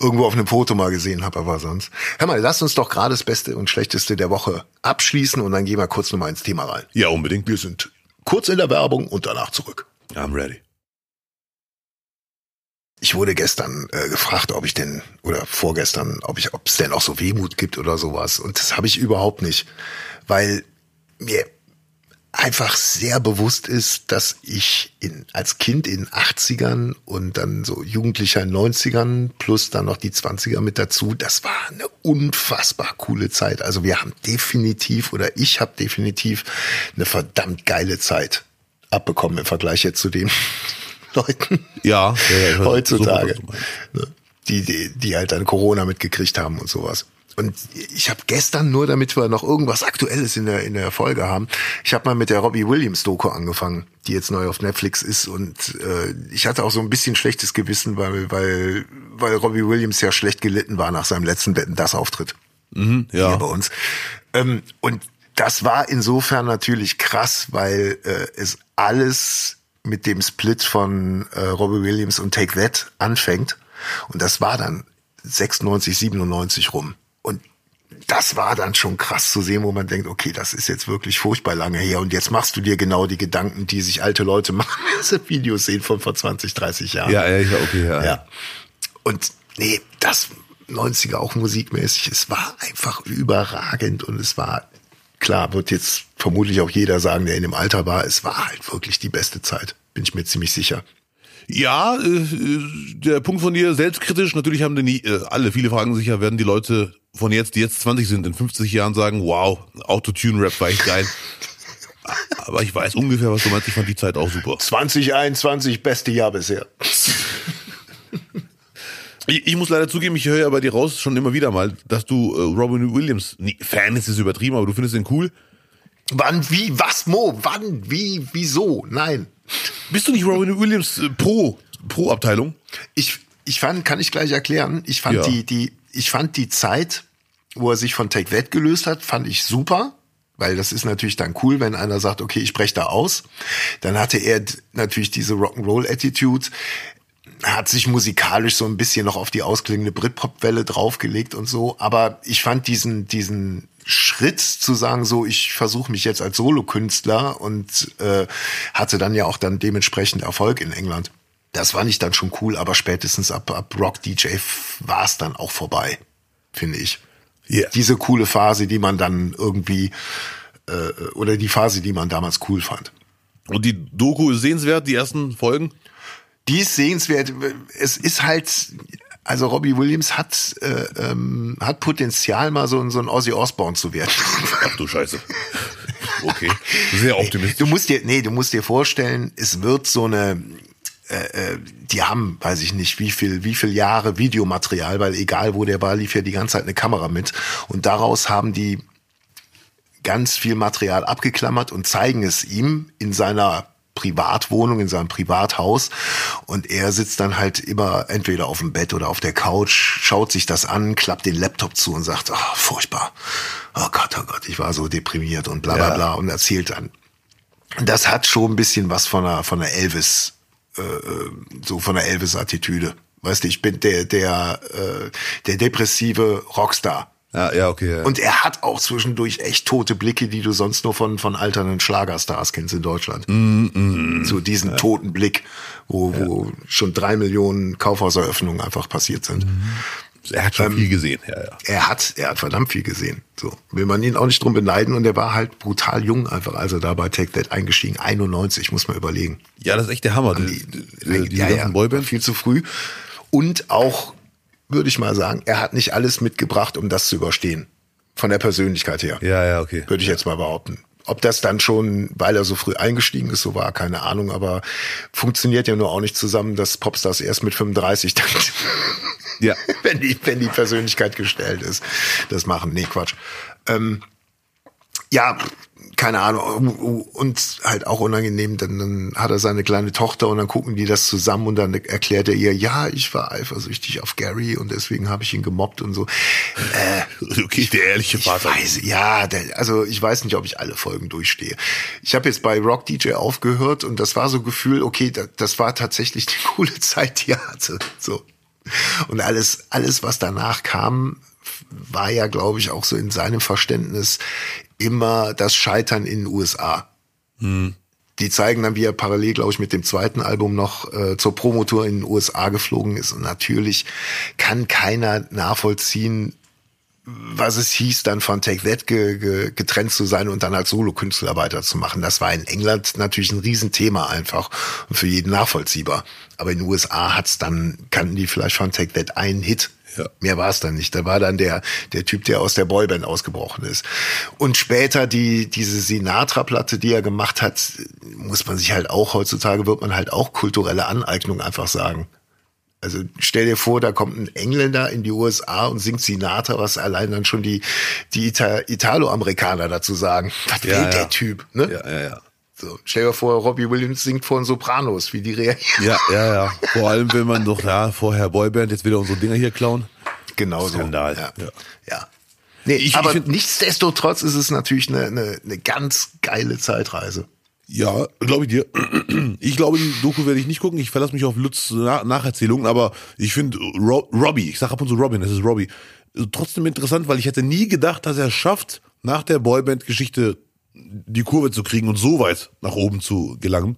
irgendwo auf einem Foto mal gesehen habe, aber sonst. Hör mal, lass uns doch gerade das Beste und Schlechteste der Woche abschließen und dann gehen wir kurz nochmal ins Thema rein. ja, unbedingt. Wir sind kurz in der Werbung und danach zurück. I'm ready. Ich wurde gestern äh, gefragt, ob ich denn oder vorgestern, ob ich, ob es denn auch so Wehmut gibt oder sowas. Und das habe ich überhaupt nicht, weil mir einfach sehr bewusst ist, dass ich in, als Kind in 80ern und dann so Jugendlicher in 90ern plus dann noch die 20er mit dazu, das war eine unfassbar coole Zeit. Also wir haben definitiv oder ich habe definitiv eine verdammt geile Zeit abbekommen im Vergleich jetzt zu den Leuten Ja, ja, weiß heutzutage, ne, die, die, die halt dann Corona mitgekriegt haben und sowas. Und ich habe gestern nur, damit wir noch irgendwas Aktuelles in der in der Folge haben, ich habe mal mit der Robbie Williams Doku angefangen, die jetzt neu auf Netflix ist und äh, ich hatte auch so ein bisschen schlechtes Gewissen, weil weil weil Robbie Williams ja schlecht gelitten war nach seinem letzten Betten das Auftritt Mhm, ja. hier bei uns. Ähm, und das war insofern natürlich krass, weil äh, es alles mit dem Split von äh, Robbie Williams und Take That anfängt. Und das war dann 96, 97 rum. Und das war dann schon krass zu sehen, wo man denkt, okay, das ist jetzt wirklich furchtbar lange her. Und jetzt machst du dir genau die Gedanken, die sich alte Leute machen, wenn sie Videos sehen von vor 20, 30 Jahren. Ja, ja, ja, okay, ja. Ja. Und nee, das 90er auch musikmäßig, es war einfach überragend und es war, klar, wird jetzt vermutlich auch jeder sagen, der in dem Alter war, es war halt wirklich die beste Zeit. Bin ich mir ziemlich sicher. Ja, äh, der Punkt von dir, selbstkritisch, natürlich haben die nie, äh, alle, viele fragen sich ja, werden die Leute von jetzt, die jetzt 20 sind, in 50 Jahren sagen, wow, Autotune-Rap war echt geil. Aber ich weiß ungefähr, was du meinst, ich fand die Zeit auch super. 2021, beste Jahr bisher. Ich, ich muss leider zugeben, ich höre ja bei dir raus schon immer wieder mal, dass du äh, Robin Williams, nee, Fan ist es übertrieben, aber du findest ihn cool. Wann, wie, was, Mo? Wann, wie, wieso? Nein. Bist du nicht Robin Williams äh, pro, pro Abteilung? Ich, ich fand, kann ich gleich erklären, ich fand Ja. die, die, ich fand die Zeit, wo er sich von Take That gelöst hat, fand ich super. Weil das ist natürlich dann cool, wenn einer sagt, okay, ich breche da aus. Dann hatte er natürlich diese Rock'n'Roll-Attitude, hat sich musikalisch so ein bisschen noch auf die ausklingende Britpop-Welle draufgelegt und so. Aber ich fand diesen, diesen Schritt zu sagen, so, ich versuche mich jetzt als Solokünstler und äh, hatte dann ja auch dann dementsprechend Erfolg in England. Das fand ich dann schon cool, aber spätestens ab, ab Rock DJ war es dann auch vorbei, finde ich. Ja. Diese coole Phase, die man dann irgendwie, äh, oder die Phase, die man damals cool fand. Und die Doku ist sehenswert, die ersten Folgen? Die ist sehenswert. Es ist halt, also Robbie Williams hat, äh, ähm, hat Potenzial, mal so, ein- so ein Ozzy Osbourne zu werden. Ach du Scheiße. Okay, sehr optimistisch. Du musst dir, nee, du musst dir vorstellen, es wird so eine, äh, äh, die haben, weiß ich nicht, wie viel, wie viel Jahre Videomaterial, weil egal wo der war, lief ja die ganze Zeit eine Kamera mit. Und daraus haben die ganz viel Material abgeklammert und zeigen es ihm in seiner Privatwohnung, in seinem Privathaus. Und er sitzt dann halt immer entweder auf dem Bett oder auf der Couch, schaut sich das an, klappt den Laptop zu und sagt, oh, furchtbar. Oh Gott, oh Gott, ich war so deprimiert und bla bla Ja. bla und erzählt dann. Das hat schon ein bisschen was von einer, von einer Elvis, äh, äh, so von der Elvis-Attitüde. Weißt du, ich bin der, der, äh, der depressive Rockstar. Ja, ja, okay. Ja. Und er hat auch zwischendurch echt tote Blicke, die du sonst nur von, von alternden Schlagerstars kennst in Deutschland. So diesen toten Blick, wo, wo schon drei Millionen Kaufhauseröffnungen einfach passiert sind. er hat schon viel gesehen, ja, ja. Er hat, er hat verdammt viel gesehen. So. Will man ihn auch nicht drum beneiden und er war halt brutal jung einfach, als er da bei Take That eingestiegen. 91, muss man überlegen. Ja, das ist echt der Hammer. Die, Die, die, die ganzen Boybands. viel zu früh. Und auch, würde ich mal sagen, er hat nicht alles mitgebracht, um das zu überstehen. Von der Persönlichkeit her. Ja, ja, okay. Würde ich jetzt mal behaupten. Ob das dann schon, weil er so früh eingestiegen ist, so war, keine Ahnung, aber funktioniert ja nur auch nicht zusammen, dass Popstars erst mit 35 dann, Ja. wenn die, wenn die Persönlichkeit gestellt ist, das machen. Nee, Quatsch. Ähm, ja, keine Ahnung. Und halt auch unangenehm, dann, dann hat er seine kleine Tochter und dann gucken die das zusammen und dann erklärt er ihr, ja, ich war eifersüchtig auf Gary und deswegen habe ich ihn gemobbt und so. Äh, Okay, der ehrliche ich Vater. weiß, ja, der, also ich weiß nicht, ob ich alle Folgen durchstehe. Ich habe jetzt bei Rock DJ aufgehört und das war so Gefühl, okay, das, das war tatsächlich die coole Zeit, die er hatte. So. Und alles, alles, was danach kam, war ja, glaube ich, auch so in seinem Verständnis immer das Scheitern in den USA. Die zeigen dann, wie er parallel, glaube ich, mit dem zweiten Album noch äh, zur Promotour in den USA geflogen ist. Und natürlich kann keiner nachvollziehen, was es hieß, dann von Take That ge, ge, getrennt zu sein und dann als Solokünstler weiterzumachen. Das war in England natürlich ein Riesenthema einfach und für jeden nachvollziehbar. Aber in den USA hat's dann, kannten die vielleicht von Take That einen Hit. Ja. Mehr war es dann nicht. Da war dann der, der Typ, der aus der Boyband ausgebrochen ist. Und später die, diese Sinatra-Platte, die er gemacht hat, muss man sich halt auch, heutzutage wird man halt auch kulturelle Aneignung einfach sagen. Also stell dir vor, da kommt ein Engländer in die USA und singt Sinatra, was allein dann schon die, die Ita Italo-Amerikaner dazu sagen. Was will Ja, ja. der Typ? Ne? Ja, ja, ja. So, stell dir vor, Robbie Williams singt vor den Sopranos, wie die reagieren. Ja, ja, ja. Vor allem, wenn man doch, ja, vorher Boyband, jetzt wieder unsere Dinger hier klauen. Genau so. Skandal. Ja. Ja. ja. Nee, Ich- aber ich find- nichtsdestotrotz ist es natürlich eine, eine, eine ganz geile Zeitreise. Ja, glaube ich dir. Ich glaube, die Doku werde ich nicht gucken. Ich verlasse mich auf Lutz Na Nacherzählungen, aber ich finde Ro Robbie, ich sage ab und zu Robin, das ist Robbie, trotzdem interessant, weil ich hätte nie gedacht, dass er es schafft, nach der Boyband-Geschichte die Kurve zu kriegen und so weit nach oben zu gelangen.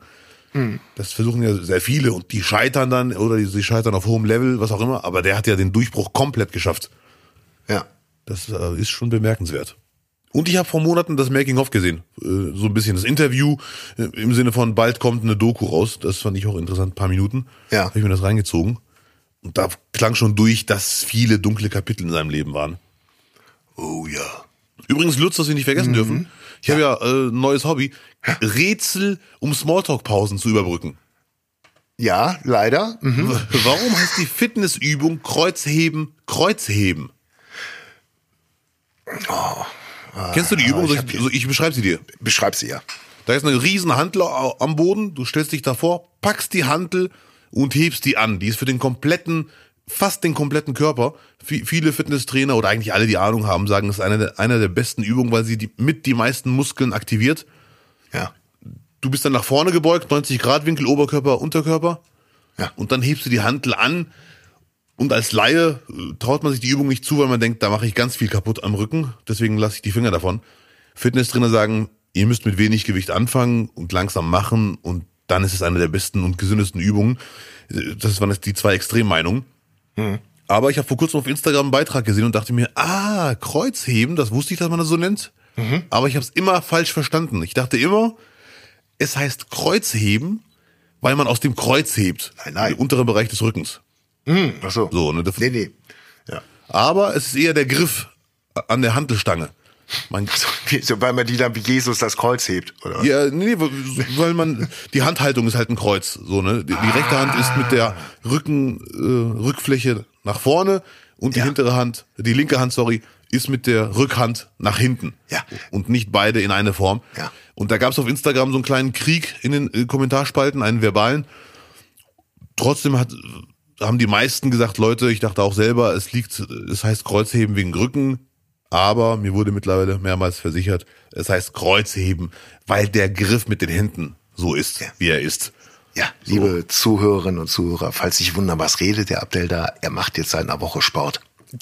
Das versuchen ja sehr viele und die scheitern dann oder die, sie scheitern auf hohem Level, was auch immer, aber der hat ja den Durchbruch komplett geschafft. Ja. Das äh, ist schon bemerkenswert. Und ich habe vor Monaten das Making-of gesehen. Äh, so ein bisschen das Interview äh, im Sinne von bald kommt eine Doku raus. Das fand ich auch interessant, ein paar Minuten. Ja. Habe ich mir das reingezogen. Und da klang schon durch, dass viele dunkle Kapitel in seinem Leben waren. Oh ja. Übrigens, Lutz, was wir nicht vergessen Mhm. dürfen. Ich habe ja äh, ein neues Hobby. Rätsel, um Smalltalk-Pausen zu überbrücken. Ja, leider. Mhm. Warum heißt die Fitnessübung Kreuzheben Kreuzheben? Kennst du die Übung? Oh, ich ich, ich beschreibe sie dir. Beschreib sie ja. Da ist eine riesen Hantel am Boden, du stellst dich davor, packst die Hantel und hebst die an. Die ist für den kompletten, fast den kompletten Körper. Vi- viele Fitnesstrainer oder eigentlich alle, die Ahnung haben, sagen, es ist eine der, einer der besten Übungen, weil sie die, mit die meisten Muskeln aktiviert. Ja. Du bist dann nach vorne gebeugt, 90 Grad Winkel, Oberkörper, Unterkörper. Ja. Und dann hebst du die Hantel an. Und als Laie äh, traut man sich die Übung nicht zu, weil man denkt, da mache ich ganz viel kaputt am Rücken. Deswegen lasse ich die Finger davon. Fitnesstrainer sagen, ihr müsst mit wenig Gewicht anfangen und langsam machen. Und dann ist es eine der besten und gesündesten Übungen. Äh, Das waren jetzt die zwei Extremmeinungen. Aber ich habe vor kurzem auf Instagram einen Beitrag gesehen und dachte mir, ah, Kreuzheben, das wusste ich, dass man das so nennt. Aber ich habe es immer falsch verstanden. Ich dachte immer, es heißt Kreuzheben, weil man aus dem Kreuz hebt. Nein, nein. Den unteren Bereich des Rückens. Hm, ach so. So, ne, Nee, nee. Ja. Aber es ist eher der Griff an der Hantelstange. Man, So, weil man die dann wie Jesus das Kreuz hebt, oder was? ja, nee, weil man, die Handhaltung ist halt ein Kreuz, so, ne. Die, die rechte Hand ist mit der Rücken, äh, Rückfläche nach vorne und die Ja. hintere Hand, die linke Hand, sorry, ist mit der Rückhand nach hinten. Ja. Und nicht beide in eine Form. Ja. Und da gab es auf Instagram so einen kleinen Krieg in den äh, Kommentarspalten, einen verbalen. Trotzdem hat, haben die meisten gesagt, Leute, ich dachte auch selber, es liegt, es heißt Kreuzheben wegen Rücken, aber mir wurde mittlerweile mehrmals versichert, es heißt Kreuzheben, weil der Griff mit den Händen so ist, Ja. wie er ist. Ja, liebe Zuhörerinnen und Zuhörer, falls sich wundern, was redet der Abdel da, er macht jetzt seit einer Woche Sport.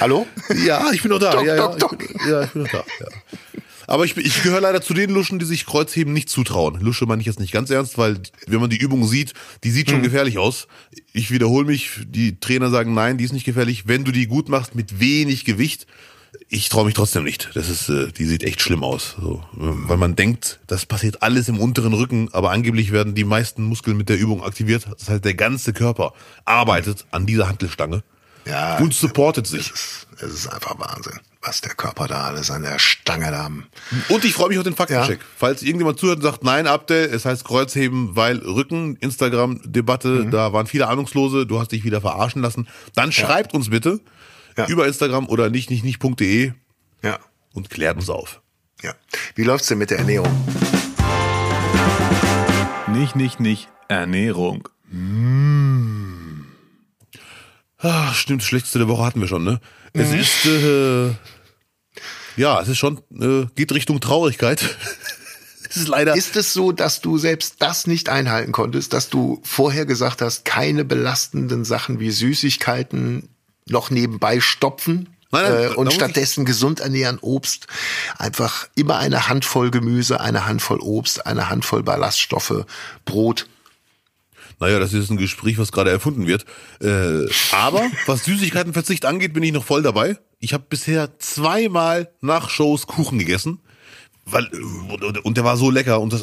Hallo? Ja, ich bin noch da. Doc, ja, ja, doc, doc. Ich bin, ja, ich bin noch da. Ja. Aber ich, ich gehöre leider zu den Luschen, die sich Kreuzheben nicht zutrauen. Lusche meine ich jetzt nicht ganz ernst, weil wenn man die Übung sieht, die sieht Mhm. schon gefährlich aus. Ich wiederhole mich, die Trainer sagen, nein, die ist nicht gefährlich. Wenn du die gut machst mit wenig Gewicht, ich traue mich trotzdem nicht. Das ist, äh, die sieht echt schlimm aus. So, äh, weil man denkt, das passiert alles im unteren Rücken, aber angeblich werden die meisten Muskeln mit der Übung aktiviert. Das heißt, der ganze Körper arbeitet an dieser Hantelstange Ja, und supportet sich. es ist, es ist einfach Wahnsinn, was der Körper da alles an der Stange da haben. Und ich freue mich auf den Faktencheck. Ja. Falls irgendjemand zuhört und sagt, nein, Abdel, es heißt Kreuzheben, weil Rücken, Instagram-Debatte, da waren viele Ahnungslose, du hast dich wieder verarschen lassen, dann schreibt uns bitte Ja. über Instagram oder nicht, nicht, nicht.de Ja, und klärt uns auf. ja. Wie läuft's denn mit der Ernährung? Nicht, nicht, nicht. Ernährung. Ah, stimmt, das schlechteste der Woche hatten wir schon, ne? Es Mhm. ist, äh, ja, es ist schon, äh, geht Richtung Traurigkeit. es ist leider. Ist es so, dass du selbst das nicht einhalten konntest, dass du vorher gesagt hast, keine belastenden Sachen wie Süßigkeiten noch nebenbei stopfen? Nein, nein, äh, und stattdessen gesund ernähren, Obst, einfach immer eine Handvoll Gemüse, eine Handvoll Obst, eine Handvoll Ballaststoffe, Brot. Naja, das ist ein Gespräch, was gerade erfunden wird. Äh, aber was Süßigkeitenverzicht angeht, bin ich noch voll dabei. Ich habe bisher zweimal nach Shows Kuchen gegessen. Weil, äh, und der war so lecker. Und das,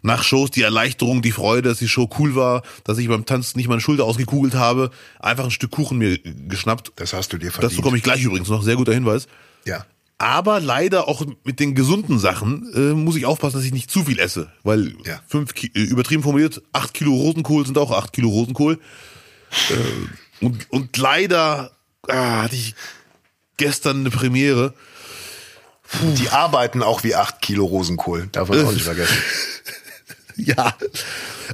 nach Shows die Erleichterung, die Freude, dass die Show cool war, dass ich beim Tanzen nicht meine Schulter ausgekugelt habe, einfach ein Stück Kuchen mir geschnappt. Das hast du dir verdient. Dazu komme ich gleich übrigens noch, sehr guter Hinweis. Ja. Aber leider auch mit den gesunden Sachen äh, muss ich aufpassen, dass ich nicht zu viel esse. Weil Ja. fünf Ki äh, übertrieben formuliert, acht Kilo Rosenkohl sind auch acht Kilo Rosenkohl. Äh, und, und leider ah, hatte ich gestern eine Premiere. Die arbeiten auch wie acht Kilo Rosenkohl. Darf man auch nicht vergessen. Ja,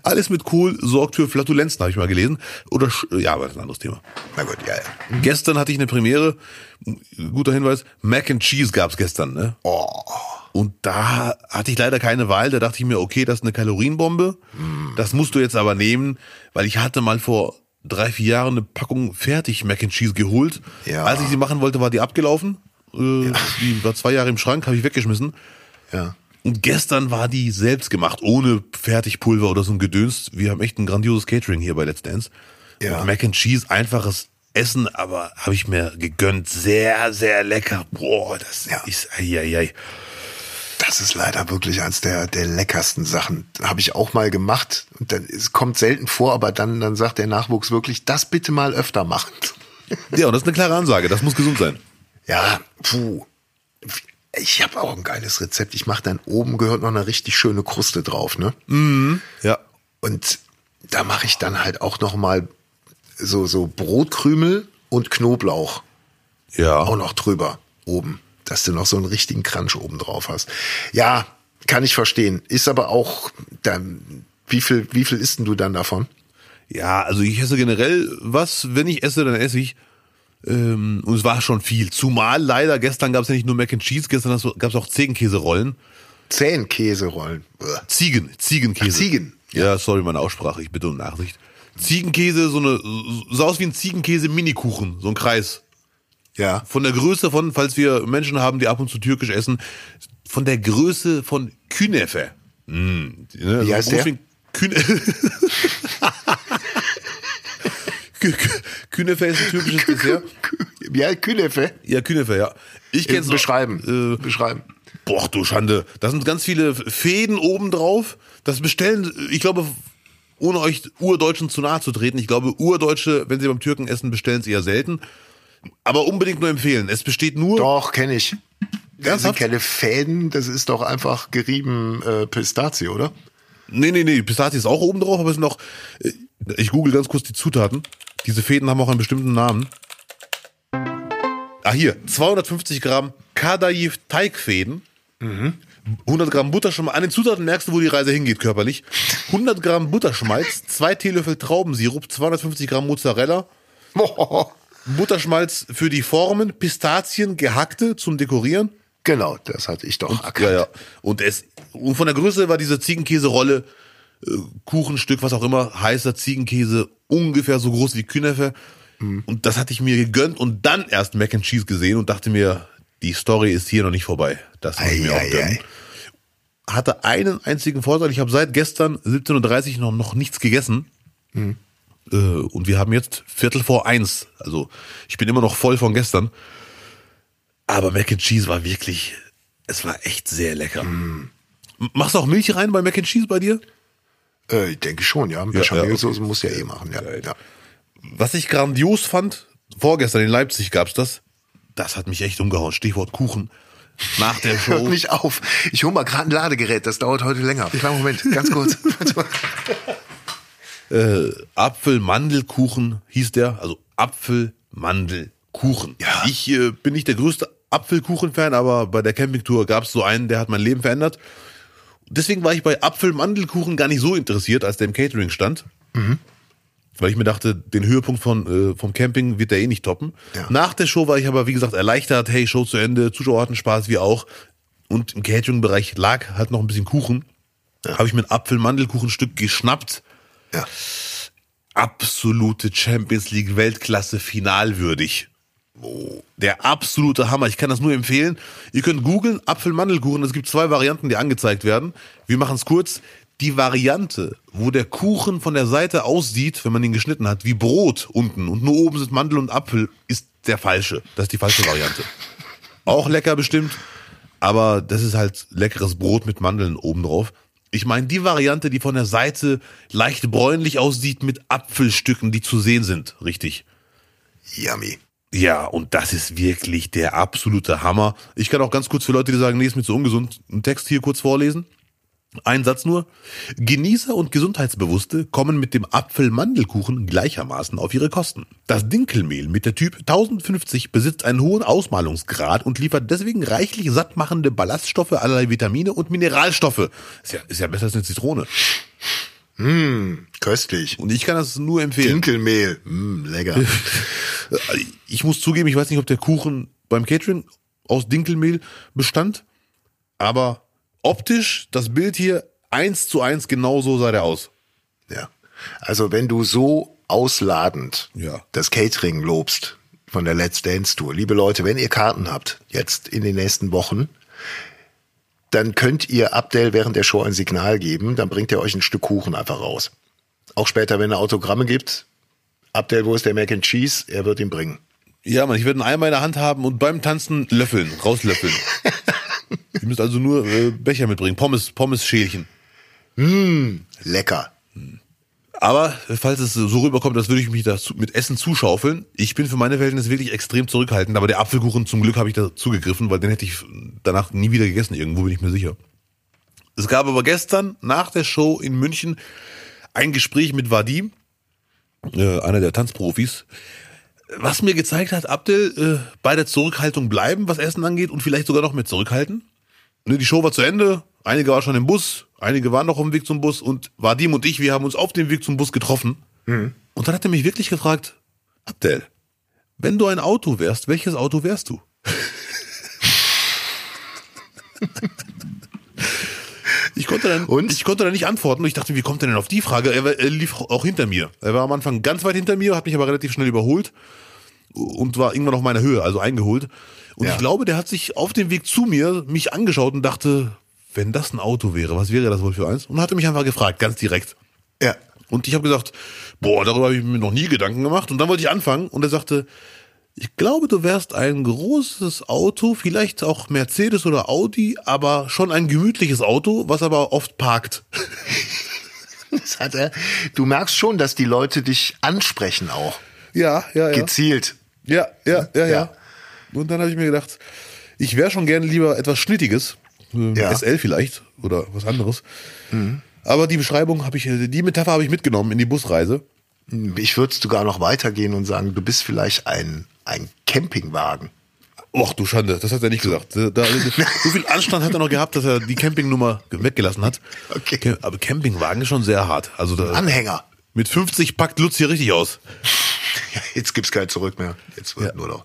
alles mit Kohl sorgt für Flatulenzen, habe ich mal gelesen. Oder, ja, aber das ist ein anderes Thema. Na gut, ja, ja. Gestern hatte ich eine Premiere, guter Hinweis, Mac and Cheese gab's gestern, ne? Oh, Und da hatte ich leider keine Wahl. Da dachte ich mir, okay, das ist eine Kalorienbombe. Das musst du jetzt aber nehmen, weil ich hatte mal vor drei, vier Jahren eine Packung fertig Mac and Cheese geholt. Ja. Als ich sie machen wollte, war die abgelaufen. Äh, Die war zwei Jahre im Schrank, habe ich weggeschmissen. ja. Und gestern war die selbst gemacht, ohne Fertigpulver oder so ein Gedöns. Wir haben echt ein grandioses Catering hier bei Let's Dance. Ja. Und Mac and Cheese, einfaches Essen, aber habe ich mir gegönnt. Sehr, sehr lecker. Boah, das Ja. ist, ei, ei, ei. Das ist leider wirklich eins der, der leckersten Sachen. Habe ich auch mal gemacht. Und dann, es kommt selten vor, aber dann, dann sagt der Nachwuchs wirklich, das bitte mal öfter machen. Ja, und das ist eine klare Ansage. Das muss gesund sein. Ja, puh. Ich habe auch ein geiles Rezept. Ich mache dann oben gehört noch eine richtig schöne Kruste drauf, ne? Ja. Und da mache ich dann halt auch noch mal so so Brotkrümel und Knoblauch Ja. auch noch drüber oben, dass du noch so einen richtigen Crunch oben drauf hast. Ja, kann ich verstehen. Ist aber auch dann wie viel wie viel isst denn du dann davon? Ja, also ich esse generell was, wenn ich esse, dann esse ich. Ähm, und es war schon viel. Zumal leider, gestern gab es ja nicht nur Mac and Cheese, gestern gab es auch Ziegenkäserollen. Zehn Käserollen. Uah. Ziegen, Ziegenkäse. Ach, Ziegen. Ja, sorry, meine Aussprache, ich bitte um Nachsicht. Ziegenkäse, so eine, so aus wie ein Ziegenkäse-Minikuchen, so ein Kreis. Ja. Von der Größe von, falls wir Menschen haben, die ab und zu türkisch essen, von der Größe von Künefe. Mm, ne, Wie heißt groß der? wie ein Küne Kü- Kü- Künefe ist ein türkisches Dessert. Ja, Künefe. Ja, Künefe, ja. Ich kenn's noch. Beschreiben. Äh, Beschreiben. Boah, du Schande. Da sind ganz viele Fäden oben drauf. Das bestellen, ich glaube, ohne euch Urdeutschen zu nahe zu treten, ich glaube, Urdeutsche, wenn sie beim Türken essen, bestellen es eher selten. Aber unbedingt nur empfehlen. Es besteht nur. Doch, kenne ich. Das sind keine Fäden, das ist doch einfach gerieben äh, Pistazie, oder? Nee, nee, nee, Pistazie ist auch oben drauf, aber es sind auch. äh, Ich google ganz kurz die Zutaten. Diese Fäden haben auch einen bestimmten Namen. Ah, hier. 250 Gramm Kadaif Teigfäden. 100 Gramm Butterschmalz. An den Zutaten merkst du, wo die Reise hingeht körperlich. 100 Gramm Butterschmalz, 2 Teelöffel Traubensirup, 250 Gramm Mozzarella, Boah. Butterschmalz für die Formen, Pistazien gehackte zum Dekorieren. Genau, das hatte ich doch erkannt. Ja, ja. Und es und von der Größe war diese Ziegenkäserolle, Kuchenstück, was auch immer, heißer Ziegenkäse, ungefähr so groß wie Künefe. Mhm. Und das hatte ich mir gegönnt und dann erst Mac and Cheese gesehen und dachte mir, die Story ist hier noch nicht vorbei. Das muss ich mir auch gönnen. Hatte einen einzigen Vorteil. Ich habe seit gestern 17.30 Uhr noch, noch nichts gegessen. Mhm. Äh, und wir haben jetzt Viertel vor eins. Also ich bin immer noch voll von gestern. Aber Mac and Cheese war wirklich, es war echt sehr lecker. Mhm. Machst du auch Milch rein bei Mac and Cheese bei dir? Äh, ich denke schon, ja. ja, Bechamelsoße muss ja eh machen, ja. ja. Was ich grandios fand, vorgestern in Leipzig gab's das. Das hat mich echt umgehauen. Stichwort Kuchen. Nach der Hört Show. nicht auf. Ich hole mal gerade ein Ladegerät, das dauert heute länger. Kleinen Moment, ganz kurz. äh, Apfel-Mandelkuchen hieß der, also Apfel-Mandelkuchen. Ja. Ich äh, bin nicht der größte Apfelkuchen-Fan, aber bei der Campingtour gab es so einen, der hat mein Leben verändert. Deswegen war ich bei Apfel-Mandelkuchen gar nicht so interessiert, als der im Catering stand. Weil ich mir dachte, den Höhepunkt von, äh, vom Camping wird der eh nicht toppen. Ja. Nach der Show war ich aber, wie gesagt, erleichtert. Hey, Show zu Ende, Zuschauer hatten Spaß, wir auch. Und im Catering-Bereich lag halt noch ein bisschen Kuchen. Habe ich mir ein Apfel-Mandelkuchenstück geschnappt ja. absolute Champions League Weltklasse finalwürdig. Der absolute Hammer. Ich kann das nur empfehlen. Ihr könnt googeln Apfel-Mandelkuchen. Es gibt zwei Varianten, die angezeigt werden. Wir machen es kurz. Die Variante, wo der Kuchen von der Seite aussieht, wenn man ihn geschnitten hat, wie Brot unten und nur oben sind Mandel und Apfel, ist der falsche. Das ist die falsche Variante. Auch lecker bestimmt, aber das ist halt leckeres Brot mit Mandeln obendrauf. Ich meine die Variante, die von der Seite leicht bräunlich aussieht mit Apfelstücken, die zu sehen sind, richtig. Yummy. Ja, und das ist wirklich der absolute Hammer. Ich kann auch ganz kurz für Leute, die sagen, nee, ist mir zu ungesund, einen Text hier kurz vorlesen. Ein Satz nur. Genießer und Gesundheitsbewusste kommen mit dem Apfel-Mandelkuchen gleichermaßen auf ihre Kosten. Das Dinkelmehl mit der Typ 1050 besitzt einen hohen Ausmalungsgrad und liefert deswegen reichlich sattmachende Ballaststoffe, allerlei Vitamine und Mineralstoffe. Ist ja, ist ja besser als eine Zitrone. Köstlich. Und ich kann das nur empfehlen. Dinkelmehl. Mm, lecker. Ich muss zugeben, ich weiß nicht, ob der Kuchen beim Catering aus Dinkelmehl bestand, aber optisch, das Bild hier, eins zu eins, genauso sah der aus. Ja. Also wenn du so ausladend Ja. das Catering lobst von der Let's Dance Tour, liebe Leute, wenn ihr Karten habt, jetzt in den nächsten Wochen, dann könnt ihr Abdel während der Show ein Signal geben, dann bringt er euch ein Stück Kuchen einfach raus. Auch später, wenn er Autogramme gibt, Abdel, wo ist der Mac and Cheese? Er wird ihn bringen. Ja, Mann, ich werde einen Eimer in der Hand haben und beim Tanzen löffeln, rauslöffeln. Ihr müsst also nur äh, Becher mitbringen, Pommes, Pommes-Schälchen. Lecker. Aber falls es so rüberkommt, als würde ich mich da zu- mit Essen zuschaufeln, ich bin für meine Verhältnisse wirklich extrem zurückhaltend. Aber der Apfelkuchen, zum Glück habe ich da zugegriffen, weil den hätte ich danach nie wieder gegessen irgendwo, bin ich mir sicher. Es gab aber gestern nach der Show in München ein Gespräch mit Vadim, äh, einer der Tanzprofis, was mir gezeigt hat, Abdel, äh, bei der Zurückhaltung bleiben, was Essen angeht und vielleicht sogar noch mehr zurückhalten. Ne, die Show war zu Ende, einige waren schon im Bus, einige waren noch auf dem Weg zum Bus und Vadim und ich, wir haben uns auf dem Weg zum Bus getroffen. Und dann hat er mich wirklich gefragt, Abdel, wenn du ein Auto wärst, welches Auto wärst du? Ich konnte, dann, Und? ich konnte dann nicht antworten. Ich dachte, wie kommt er denn auf die Frage? Er, er lief auch hinter mir. Er war am Anfang ganz weit hinter mir, hat mich aber relativ schnell überholt und war irgendwann auf meiner Höhe, also eingeholt. Und Ja. ich glaube, der hat sich auf dem Weg zu mir mich angeschaut und dachte, wenn das ein Auto wäre, was wäre das wohl für eins? Und hatte mich einfach gefragt, ganz direkt. Ja. Und ich habe gesagt, boah, darüber habe ich mir noch nie Gedanken gemacht. Und dann wollte ich anfangen und er sagte, ich glaube, du wärst ein großes Auto, vielleicht auch Mercedes oder Audi, aber schon ein gemütliches Auto, was aber oft parkt. Das hat er. Du merkst schon, dass die Leute dich ansprechen auch. Ja, ja, ja. Gezielt. Ja, ja, ja, ja. Ja. Und dann habe ich mir gedacht, ich wäre schon gerne lieber etwas Schnittiges. Äh, Ja. SL vielleicht oder was anderes. Aber die Beschreibung habe ich, äh, die Metapher habe ich mitgenommen in die Busreise. Ich würde sogar noch weitergehen und sagen, du bist vielleicht ein, ein Campingwagen. Och, du Schande, das hat er nicht gesagt. Da, da, so viel Anstand hat er noch gehabt, dass er die Campingnummer weggelassen hat. Okay. Aber Campingwagen ist schon sehr hart. Also da, Anhänger. mit 50 packt Lutz hier richtig aus. Ja, Jetzt gibt's kein Zurück mehr. Jetzt wird nur noch.